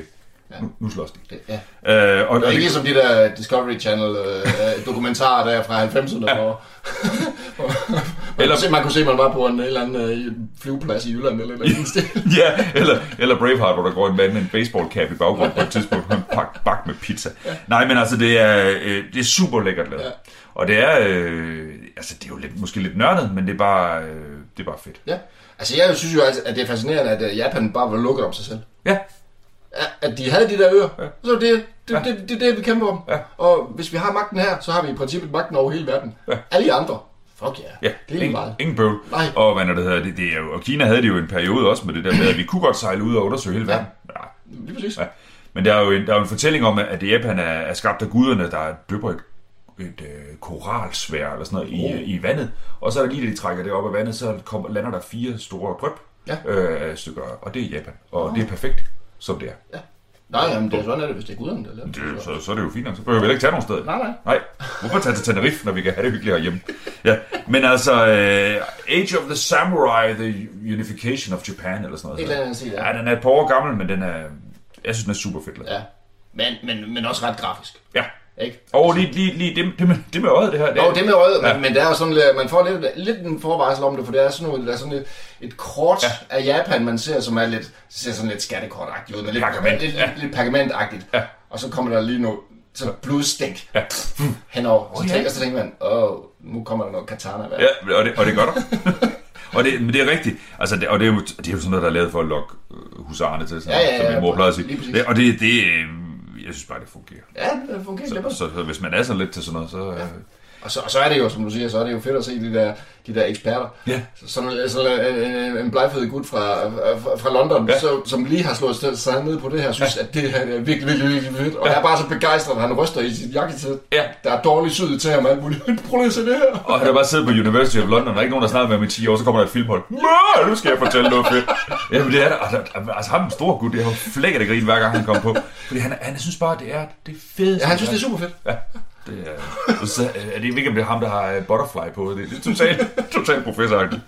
Ja. nu, nu slås de. Det, ja. Øh, og, Det er ikke ligesom de der Discovery Channel øh, dokumentarer der fra 90'erne, ja. hvor, man, Eller- kunne se, man kunne se, at man var på en eller anden øh, flyveplads i Jylland eller eller andet sted. ja, eller, eller Braveheart, hvor der går en mand med en baseball cap i baggrunden på et tidspunkt med en pak, bak med pizza. Ja. Nej, men altså, det er, øh, det er super lækkert lavet. Ja. Ja. Og det er, øh, altså, det er jo lidt, måske lidt nørdet, men det er bare, øh, det er bare fedt. Ja. Altså, jeg synes jo, at at det er fascinerende, at øh, Japan bare var lukket om sig selv. Ja, At- de havde de der øer, ja. så det det, Ja. ja. det, det, det, det, vi kæmper om. Ja. Og hvis vi har magten her, så har vi i princippet magten over hele verden. Ja. Alle andre, fuck ja, ja det er ingen, meget. ingen bøvl. Nej. Og, hvad er det hedder, det, det er jo, og Kina havde det jo en periode også med det der med, at vi kunne godt sejle ud og undersøge hele verden. Ja. Lige præcis. Ja. Men der er jo en, der er jo en fortælling om, at Japan er, er skabt af guderne, der døber et, øh, koralsvær eller sådan noget i, Oh. i vandet. Og så er der lige, da de trækker det op af vandet, så kommer, lander der fire store drøb Ja. øh, stykker, og det er Japan. Og det er perfekt, som det er. Ja. Nej, jamen, det er sådan, er det, hvis det er guderne, der laver Det, så, så er det jo fint. Så behøver vi ikke tage nogen sted. Nej, nej. Nej, hvorfor tage til Tenerife, når vi kan have det hyggeligt herhjemme? Ja, men altså, uh, Age of the Samurai, The Unification of Japan, eller sådan noget. Et eller andet ja. ja. den er et par år gammel, men den er, jeg synes, den er super fedt. lavet. Ja. Men, men, men også ret grafisk. Ja. Ikke? Og lige, lige, lige det, det, med, det med øjet, det her. Jo, det med øjet, Ja. men, men det er jo sådan, man får lidt, lidt en forvarsel om det, for det er sådan, noget, der er sådan et, et kort ja. af Japan, man ser, som er lidt, ser sådan lidt skattekortagtigt ud, men lidt, Pergament, lidt, ja. lidt, lidt pergamentagtigt. Ja. Og så kommer der lige noget sådan blodstænk Ja. henover, og så, ja. tænker, så tænker man, åh, nu kommer der noget katana. Hvad? Ja, og det, og det gør der. og det, men det er rigtigt. Altså, det, og det er, jo, det er jo sådan noget, der er lavet for at lokke øh, husarerne til, sådan, Ja, ja, som ja, min mor plejer at sige. Det, og det, det, øh, jeg synes bare, det fungerer. Ja, det fungerer. Så, så, så hvis man er så lidt til sådan noget, så... Ja. Og så, og så er det jo, som du siger, så er det jo fedt at se de der, de der eksperter. Ja. Så, sådan sådan en, en, en blegfødet gut fra, fra, fra London, Ja. så, som lige har slået sig- ned på det her, synes, ja. at det her er virkelig, virkelig, virkelig fedt. Og ja. er bare så begejstret, at han ryster i sit jakkesæt. Ja. Der er dårlig syd til ham, alt muligt. Prøv lige at se det her. Og han har bare siddet på University of London, og der er ikke nogen, der snakker med ham i 10 år, så kommer der et filmhold. Møh, nu skal jeg fortælle noget fedt. Jamen det er der. Altså, ham den store gut, det er jo flækket af grin, hver gang han kommer på. Fordi han, han synes bare, det er det fedeste. Ja, han synes, det er super fedt. Ja, det er, så, er det ikke, om det er ham, der har øh, butterfly på. Det, det er totalt, totalt professoragtigt.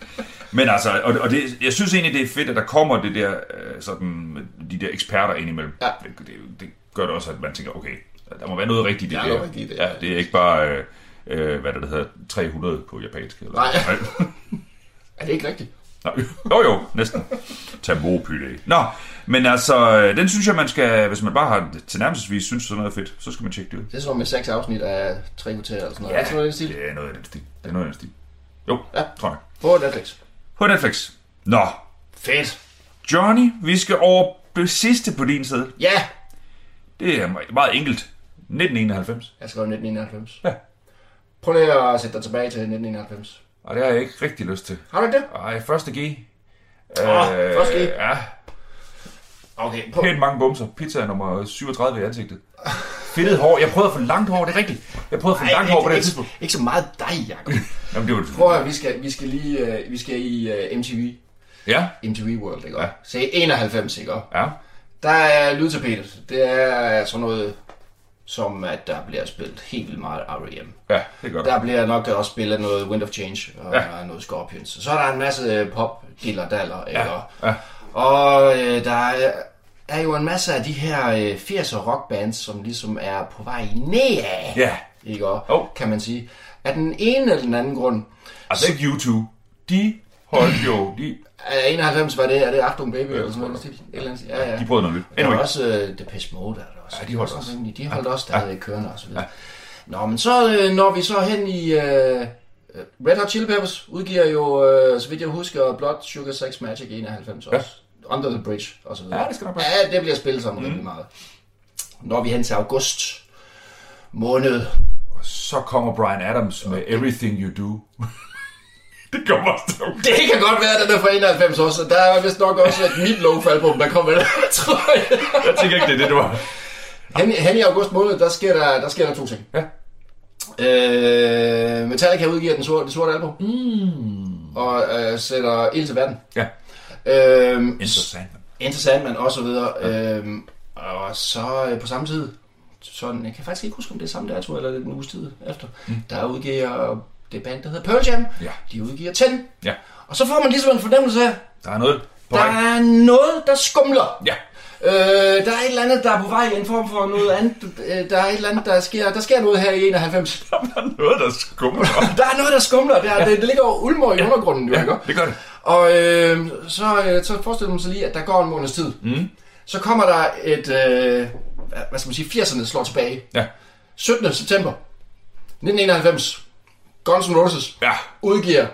Men altså, og, og det, jeg synes egentlig, det er fedt, at der kommer det der, øh, sådan, de der eksperter ind imellem. Ja. Det, det, det gør det også, at man tænker, okay, der må være noget rigtigt i det Der er der. noget rigtigt i det, Ja, det er ikke bare, øh, øh, hvad det hedder, 300 på japansk. Eller, Nej. Er det ikke rigtigt? Nej. Jo jo, næsten. Tamopyde. Nå, men altså, øh, den synes jeg, man skal, hvis man bare har tilnærmelsesvis synes sådan noget er fedt, så skal man tjekke det ud. Det er sådan med seks afsnit af tre kvarter eller sådan noget. Ja. Er det noget, stil? det er noget af den stil. Det er noget af den stil. Jo, Ja. tror jeg. På Netflix. På Netflix. Nå, Fedt. Johnny, vi skal over det sidste på din side. Ja. Det er meget enkelt. 1991. Jeg skrev 1991. Ja. Prøv lige at sætte dig tilbage til 1991. Og det har jeg ikke rigtig lyst til. Har du det? Ej, første G. Åh, første G. Ja, Okay, på. pænt mange bumser. Pizza er nummer 37 i ansigtet. Fedtet hår. Jeg prøvede at få langt hår, det er rigtigt. Jeg prøvede at få Ej, langt hår på det ikke, tidspunkt. ikke, ikke så meget dig, Jacob. Jamen, det var Prøv at vi skal, vi skal lige uh, vi skal i uh, MTV. Ja, MTV World, ikke? Ja. Se, 91, ikke? ja. Der er lydtapetet. Det er sådan noget, som at der bliver spillet helt vildt meget R.E.M. Ja, det er godt. Der bliver nok også spillet noget Wind of Change og Ja. noget Scorpions. Så er der en masse pop diller daller, ikke? Ja, ja. Og øh, der er, er jo en masse af de her øh, 80'er rockbands, som ligesom er på vej nedad. Ja. Ikke? Og, Jo. kan man sige. Af den ene eller den anden grund. Altså ikke U2. De holdt jo, de, Er 91 var det, er det Achtung Baby eller sådan noget? Et eller andet. Ja, ja. de prøvede noget nyt. Der Anyway. var også uh, Depeche Mode, der er der også. Ja, de holdt også. også. De holdt også stadig kørende og så videre. Nå, men så øh, når vi så hen i... Uh, Red Hot Chili Peppers udgiver jo, uh, så vidt jeg husker, Blood Sugar Sex Magic i 91 også. Under the Bridge og så videre. Ja, det skal nok passe. Ja, det bliver spillet sammen mm. rimelig meget. Når vi hen til august måned, Så kommer Brian Adams med Everything You Do. det kommer også det kan godt være, at den er fra 91 også. Der er vist nok også et Meatloaf album, der kommer der, tror jeg. Jeg tænker ikke, det er det, det var. Hen, hen i august måned, der sker der, der, sker der to ting. Ja. Øh, Metallica udgiver den sorte, det sorte album. Mm. Og øh, sætter ild til verden. Ja. Øh, Interessant. Enter Sandman og så videre. Ja. Øh, og så øh, på samme tid, sådan, jeg kan faktisk ikke huske, om det er samme dato, eller det er en uges tid efter, mm. der udgiver det band, der hedder Pearl Jam. Ja. De udgiver 10. Ja. Og så får man ligesom en fornemmelse af, Der er noget på der vej. er noget, der skumler. Ja. Øh, der er et eller andet, der er på vej, en form for noget andet. Øh, der er et eller andet, der sker, der sker noget her i 91. Der er noget, der skummer. Der er noget, der skumler. Der, det, det ligger og ulmer i undergrunden, jo, Ja, ikke? det gør det. Og øh, så, øh, så forestiller man sig lige, at der går en måneds tid. Mm. Så kommer der et, øh, hvad- skal man sige, 80'erne slår tilbage. Ja. 17. september 1991. Guns N' Roses Ja. udgiver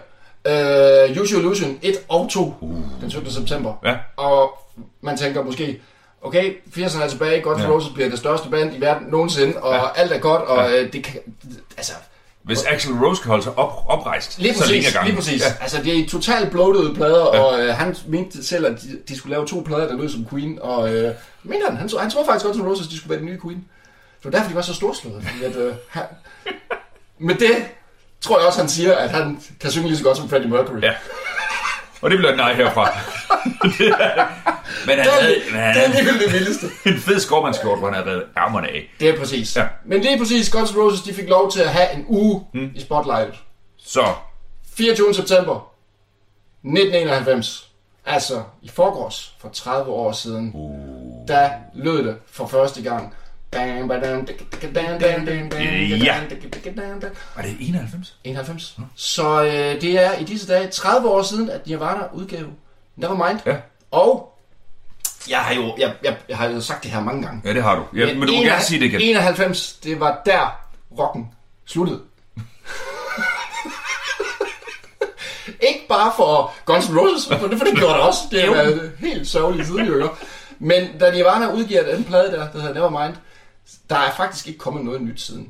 øh, Use Your Illusion 1 og 2 uh. den 17. september. Ja. Og man tænker måske, okay, 80'erne er tilbage, Guns N' Ja. Roses bliver det største band i verden nogensinde, og Ja. alt er godt, og Ja. øh, det kan, altså, Hvis Axel Rose kan holde sig op, oprejst, Lige så præcis, længe ad gangen. lige præcis. Ja. Altså, det er totalt bloatede plader, ja. og øh, han mente selv, at de, de skulle lave to plader, der lød som Queen, og øh, mente han, han, han tror faktisk godt, at Roses, de skulle være den nye Queen. Det var derfor, de var så storslåede, fordi at, øh, han, med det tror jeg også, han siger, at han kan synge lige så godt som Freddie Mercury. Ja. Og det bliver et nej herfra. Men han Det er, havde, det, men det er han havde alligevel det vildeste. en fed skovmandskjort, hvor han havde reddet ærmerne af. Det er præcis. Ja. Men det er præcis, Guns N' Roses de fik lov til at have en uge mm. i spotlightet. Så, 24. september 1991. Altså i forgårs, for 30 år siden, uh. der lød det for første gang. Ja. var det 91? 91. Så øh, det er i disse dage 30 år siden, at Nirvana udgav Nevermind. Ja. Og jeg har jo jeg, jeg, jeg har jo sagt det her mange gange. Ja, det har du. Ja, men, du må gerne sige det igen. 91, det var der rocken sluttede. ikke bare for Guns N' Roses, for det, for det gjorde det også. Det har været helt sørgeligt siden, jo. Men da Nirvana udgiver den plade der, der hedder Nevermind, der er faktisk ikke kommet noget nyt siden.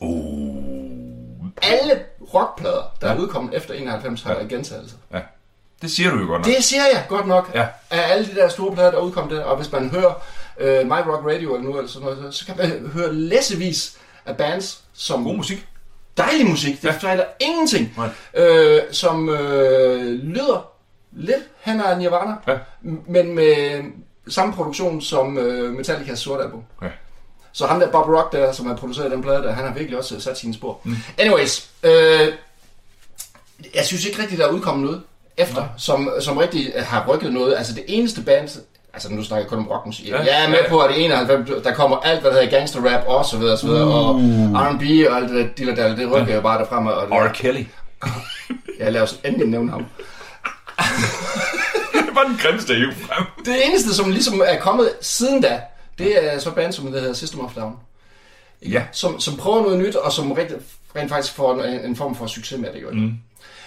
Uh, Alle rockplader, der er udkommet efter 91, har været gentagelser. ja. Det siger du jo godt nok. Det siger jeg godt nok. Ja. Af alle de der store plader, der udkom der. Og hvis man hører øh, My Rock Radio eller noget, eller sådan noget, så kan man høre læsevis af bands, som God musik. dejlig musik. Det Ja. fejler ingenting. Nej. Øh, som øh, lyder lidt hen ad Nirvana, Ja. men med samme produktion som øh, Metallica's sorte album. Ja. Så ham der Bob Rock der, som har produceret den plade der, han har virkelig også øh, sat sine spor. Mm. Anyways, øh, jeg synes ikke rigtigt, der er udkommet noget efter, som, som rigtig har rykket noget. Altså det eneste band, altså nu snakker jeg kun om rockmusik. Ja. Ja. Jeg er med Ja. på, at det er 91, der kommer alt, hvad der hedder gangster rap og så videre, og så videre, og R&B og alt det der, der, det rykker jo bare derfra. Og R. det, Kelly. jeg laver sådan endelig nævne ham. det var den grimmeste hiv frem. Det eneste, som ligesom er kommet siden da, det er så band, som det hedder System of Down. Ja. Som, som prøver noget nyt, og som rent, rent faktisk får en, en form for succes med det. Jo. Mm.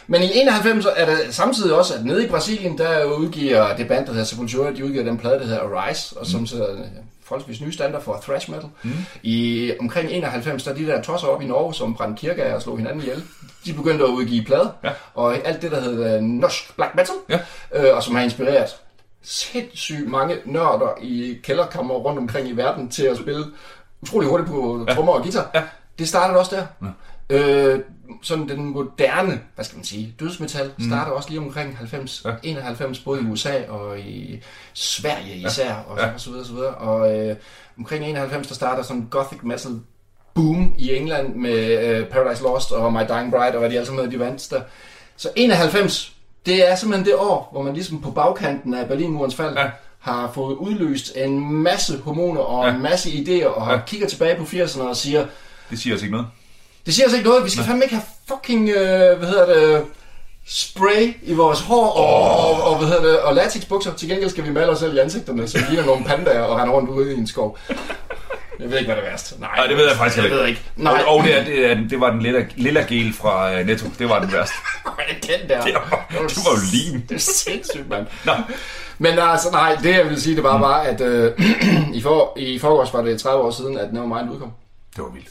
Men i 91 er der samtidig også, at nede i Brasilien, der udgiver det band, der hedder Sepultura, de udgiver den plade, der hedder Arise, og som så forholdsvis nye standard for thrash metal. Mm. I omkring 91, der er de der tosser op i Norge, som brændte kirker og slog hinanden ihjel. De begyndte at udgive plader, Ja. og alt det, der hedder norsk black metal, Ja. øh, og som har inspireret sindssygt mange nørder i kælderkammer rundt omkring i verden til at spille utrolig hurtigt på trommer og guitar. Ja. Det startede også der. Øh, sådan den moderne, hvad skal man sige, dødsmetal starter også lige omkring 90, Ja. ja. 91, både i USA og i Sverige især, og, Ja. så, og så videre, så videre. Og øh, omkring 91, der starter sådan gothic metal boom i England med øh, Paradise Lost og My Dying Bride og hvad de alle sammen hedder, de vandt der. Så 91, det er simpelthen det år, hvor man ligesom på bagkanten af Berlinmurens fald Ja. har fået udløst en masse hormoner og Ja. en masse idéer, og Ja. kigger tilbage på 80'erne og siger, Det siger os ikke noget. det siger os ikke noget, vi skal fandme ikke have fucking, øh, hvad hedder det, spray i vores hår og, oh. og, og, hvad hedder det, og latexbukser. Til gengæld skal vi male os selv i ansigterne, så vi ligner nogle pandaer og render rundt ude i en skov. Jeg ved ikke, hvad det er værst. Nej, Nej, det ved jeg faktisk jeg heller ved ikke. ikke. Nej, Og, og det, er, det, er, det var den lille, lille gel fra uh, Netto. Det var den værste. den der. Det var, det var jo lim. Det er sindssygt, mand. Nå, Men altså, nej, det jeg vil sige, det var bare, at øh, i, for, i forgårs var det 30 år siden, at Nevermind udkom. det var vildt.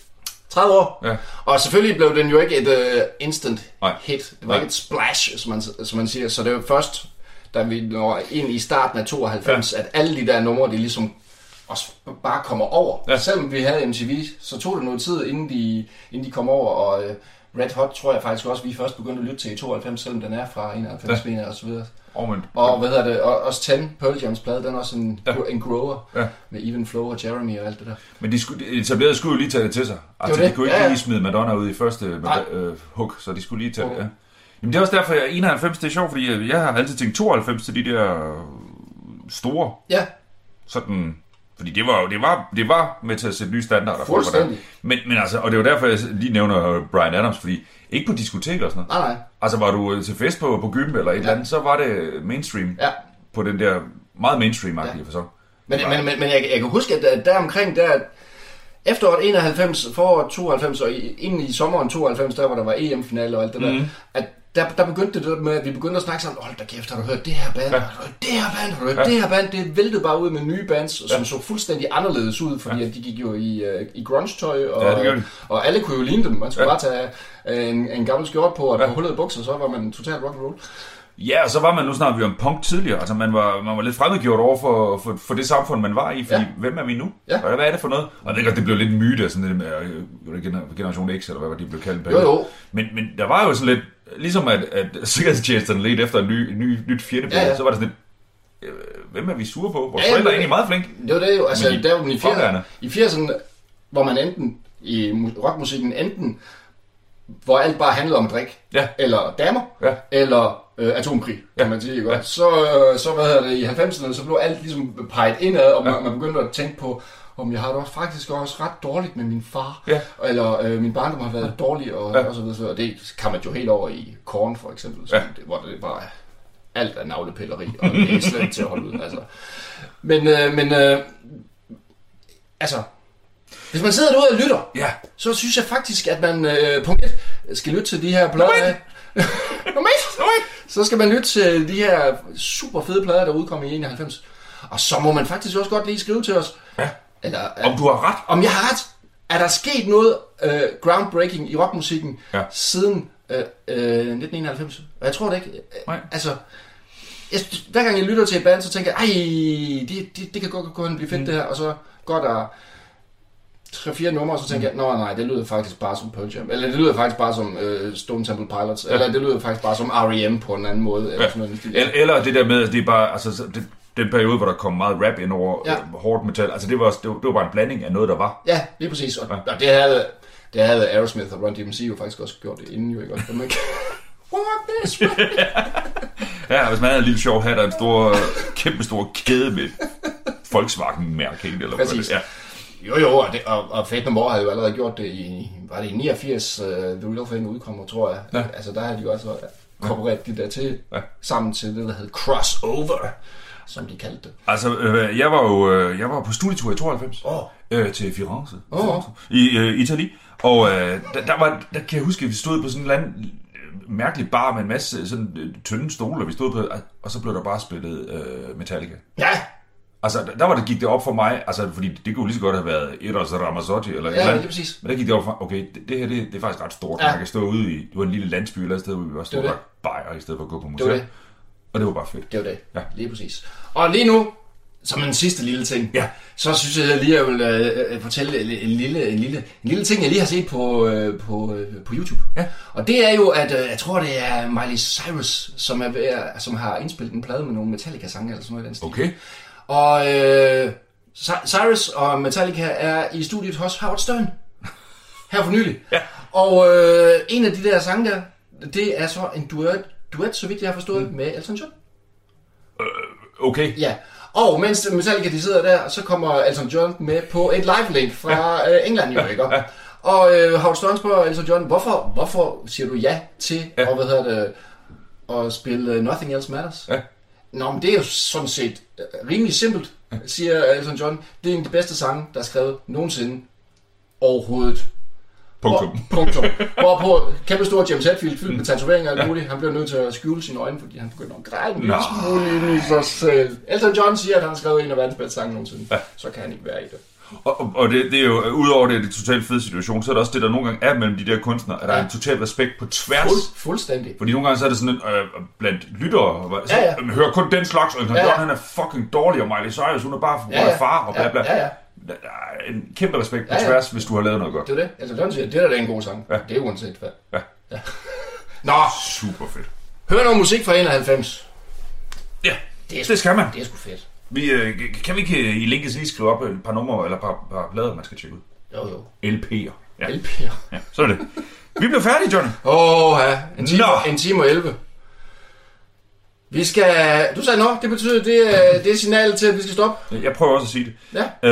30 år. Ja. Og selvfølgelig blev den jo ikke et uh, instant Nej. hit. Det var Nej. ikke et splash, som man, som man siger. Så det var først, da vi når ind i starten af 92, ja. at alle de der numre, de ligesom også bare kommer over. Ja. Selvom vi havde MTV, så tog det noget tid, inden de, inden de kom over. Og uh, Red Hot tror jeg faktisk også, vi først begyndte at lytte til i 92, selvom den er fra 91 ja. og så videre. Oh, men, Og hvad hedder det, og, også 10, Pearl Jam's plade, den er også en, Ja. en grower Ja. med Even Flow og Jeremy og alt det der. men de, skulle, de etablerede skulle jo lige tage det til sig. Altså, det. de kunne ikke Ja, lige smide Madonna ud i første øh, hook, så de skulle lige tage det. Okay. Ja. Jamen, det er også derfor, jeg 91, det er sjovt, fordi jeg, jeg har altid tænkt 92 til de der øh, store, Ja, sådan... Fordi det var jo det var, det var med til at sætte nye standarder for, hvordan. Men, men altså, og det jo derfor, jeg lige nævner Brian Adams, fordi ikke på diskoteker og sådan noget. nej nej. Altså, var du øh, til fest på, på gym eller et ja. eller andet, så var det mainstream Ja. på den der meget mainstream-agtige ja. fasong. Men, men, men, men jeg, jeg kan huske, at der omkring der, efteråret 91, foråret 92 og inden i sommeren 92, der hvor der var EM-finale og alt det der, Mhm. mm. at der, der begyndte det med, at vi begyndte at snakke sammen, hold da kæft, har du hørt det her band, Ja. har du hørt det her band, har du hørt Ja. det her band, det væltede bare ud med nye bands, som så fuldstændig anderledes ud, fordi at de gik jo i, uh, i grunge-tøj, og, Ja, det og alle kunne jo ligne dem, man skulle Ja. ja. bare tage øh, en, en gammel skjort på og et Ja. par hullede bukser, så var man total rock and roll. Ja, og så var man, nu snakker vi om punk tidligere, altså man var, man var lidt fremmedgjort over for, for, for det samfund, man var i, fordi ja. Ja. hvem er vi nu? Ja. Og hvad er det for noget? Og jeg ved godt, det blev lidt myte, sådan det med øh, gener- Generation X, eller hvad var det, de blev kaldt. Jo, jo. Men, men der var jo sådan lidt, ligesom at, at sikkerhedstjenesterne lidt efter en ny, ny, nyt fjendebillede, ja, Ja, så var det sådan lidt, øh, hvem er vi sure på? Vores Ja, forældre er egentlig meget flinke. Det var det jo, altså i der var i forværende. 80'erne, i 80'erne, hvor man enten i mu- rockmusikken enten, hvor alt bare handlede om drik, Ja. eller damer, Ja. eller øh, atomkrig, kan Ja. man sige, ikke? Ja. Ja. Så, øh, så hvad hedder det, i 90'erne, så blev alt ligesom peget indad, og man, man begyndte at tænke på, om jeg har det faktisk også ret dårligt med min far, Ja. eller øh, min barndom har været dårlig, og, Ja. ja. og så videre. Og det kan man jo helt over i Korn for eksempel, Ja. ja. det, hvor det bare alt er navlepilleri, og det er slet ikke til at holde ud. Altså. Men, øh, men øh, altså, hvis man sidder derude og lytter, Ja. så synes jeg faktisk, at man øh, punkt 1 skal lytte til de her plader. Nummer et. Nummer et. Nummer et. Så skal man lytte til de her super fede plader, der udkom i 91. Og så må man faktisk også godt lige skrive til os. Ja. Eller, Om du har ret. om jeg har ret. Er der sket noget øh, groundbreaking i rockmusikken Ja. siden øh, øh, 1991? Og jeg tror det ikke. Nej. Altså, jeg, hver gang jeg lytter til et band, så tænker jeg, ej, det, det, det kan godt gå hen blive fedt mm. det her. Og så går der tre fire numre, og så tænker jeg, nå nej, det lyder faktisk bare som Pearl Jam. Eller det lyder faktisk bare som øh, Stone Temple Pilots. Ja. Eller det lyder faktisk bare som R.E.M. på en anden måde. Eller sådan noget. Eller, eller det der med, at det er bare, altså, så det, den periode, hvor der kom meget rap ind over Ja. ja. hårdt metal, altså det var, det, var, det var bare en blanding af noget, der var. Ja, lige præcis. Og, og det havde, det havde Aerosmith og Run DMC jo faktisk også gjort det inden jo, ikke? Og man kan... Walk this way. Ja, hvis man havde en lille sjov hat og en stor, kæmpe stor kæde med Volkswagen-mærke, eller hvad Præcis. det ja. Jo, jo, og, det, og, og Fate No More havde jo allerede gjort det i, var det i 89, uh, The Real Thing udkommer, tror jeg. Ja. Altså, der havde de jo også korporeret de der til, Ja. sammen til det, der hed Crossover, som de kaldte det. Altså, øh, jeg var jo øh, jeg var på studietur i 92 Åh. øh, til Firenze. Firenze, i øh, Itali, og øh, der, der, var, der kan jeg huske, at vi stod på sådan en eller anden øh, mærkelig bar med en masse sådan øh, tynde stole, og vi stod på, og så blev der bare spillet øh, Metallica. Ja, Altså, der, der var det, gik det op for mig, altså, fordi det kunne lige så godt have været Eros Ramazzotti, eller Ja, eller præcis. Men der gik det op for, okay, det, det her, det, det er faktisk ret stort. Ja. Man kan stå ude i, det var en lille landsby eller et sted, hvor vi bare stod Det og var bajer, i stedet for at gå på var det. Og det var bare fedt. Det var det. Ja. Lige præcis. Og lige nu, som en sidste lille ting, Ja. så synes jeg lige, at jeg vil øh, øh, fortælle en, lille, en, lille, en lille ting, jeg lige har set på, øh, på, øh, på YouTube. Ja. Og det er jo, at øh, jeg tror, det er Miley Cyrus, som, er ved, at- som har indspillet en plade med nogle Metallica-sange eller sådan noget i den stil. Okay. Og øh, Cy- Cyrus og Metallica er i studiet hos Howard Stern. Her for nylig. Ja. Og øh, en af de der sange der, det er så en duet, duet så vidt jeg har forstået, mm. med Elton John. Okay. Ja, og mens Metallica de sidder der, så kommer Elton John med på et live-link fra ja. England, jo, ikke? Ja. Og øh, Howard Stern spørger Elton John, hvorfor, hvorfor siger du ja til Ja. ja. og, hvad hedder det, at spille øh, Nothing Else Matters? Ja. Nå, men det er jo sådan set øh, rimelig simpelt, siger Elton John. Det er en af de bedste sange, der er skrevet nogensinde overhovedet. Punktum. Og, punktum. Hvorpå kæmpe stor James Hetfield fyldt med tatoveringer og alt muligt. Han bliver nødt til at skjule sine øjne, fordi han begynder at græde en lille smule ind i sig selv. Elton John siger, at han har skrevet en af verdens bedste sange nogensinde. Ja. Så kan han ikke være i det. Og, og- det, det er jo, udover det er det totalt fed situation, så er der også det, der nogle gange er mellem de der kunstnere, at der Ja. er en total respekt på tværs. Fuld, fuldstændig. Fordi nogle gange så er det sådan, øh, blandt lyttere, hvor- så, Ja, ja. man hører kun den slags, og Ja, ja. han er fucking dårlig, og Miley Cyrus, hun er bare hun Ja, ja. far, og bla bla. Ja, ja. Der er en kæmpe respekt på Ja, ja. tværs, hvis du har lavet noget godt. Det er det. Elton John siger, det der er en god sang. Ja. Det er uanset hvad. Ja. ja. Nå, Super fedt. hør noget musik fra 91. Ja, Det er, det skal man. det er sgu fedt. Vi, øh, kan vi ikke øh, i linket lige skrive op et par numre, eller par, par plader, man skal tjekke ud? Jo, jo. LP'er. Ja, LP'er. ja, så er det. Vi bliver færdige, Johnny. Åh, ja. En time, Nå. en time og 11. Vi skal... Du sagde nå, det betyder, det er, det er signalet til, at vi skal stoppe. Jeg prøver også at sige det. Ja.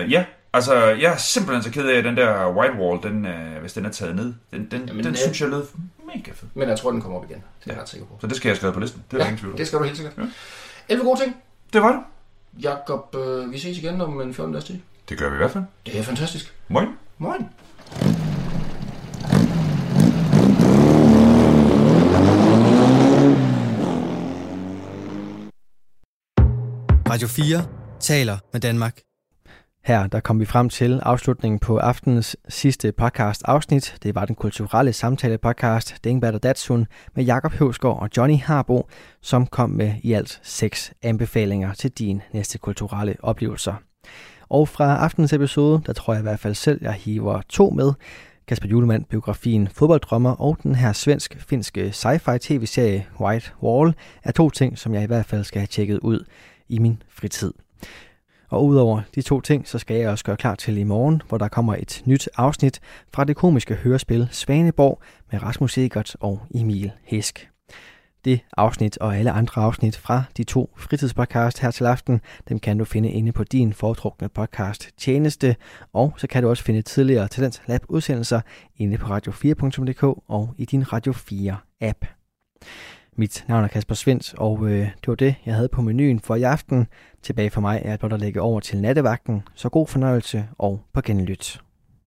Øh, ja, altså, jeg er simpelthen så ked af, at den der White Wall, den, øh, hvis den er taget ned, den, den, Jamen, den øh, synes jeg lød mega fed. Men jeg tror, den kommer op igen. Det er jeg ret sikker på. Så det skal jeg skrive på listen. Det er der ingen tvivl om. det skal du helt sikkert. Ja. 11 gode ting. Det var det. Jakob, øh, vi ses igen om en 14 dages tid. Det gør vi i hvert fald. Det er fantastisk. Moin. Moin. Radio 4 taler med Danmark. Her der kom vi frem til afslutningen på aftenens sidste podcast afsnit. Det var den kulturelle samtale podcast Dingbat og Datsun med Jakob Høvsgaard og Johnny Harbo, som kom med i alt seks anbefalinger til din næste kulturelle oplevelser. Og fra aftenens episode, der tror jeg i hvert fald selv, jeg hiver to med. Kasper Julemand, biografien Fodbolddrømmer og den her svensk-finske sci-fi tv-serie White Wall er to ting, som jeg i hvert fald skal have tjekket ud i min fritid. Og udover de to ting, så skal jeg også gøre klar til i morgen, hvor der kommer et nyt afsnit fra det komiske hørespil Svaneborg med Rasmus Egert og Emil Hesk. Det afsnit og alle andre afsnit fra de to fritidspodcast her til aften, dem kan du finde inde på din foretrukne podcast tjeneste, og så kan du også finde tidligere Talent Lab udsendelser inde på radio4.dk og i din Radio 4 app. Mit navn er Kasper Svens, og øh, det var det, jeg havde på menuen for i aften. Tilbage for mig er blot at lægge over til nattevagten, så god fornøjelse og på genlyt.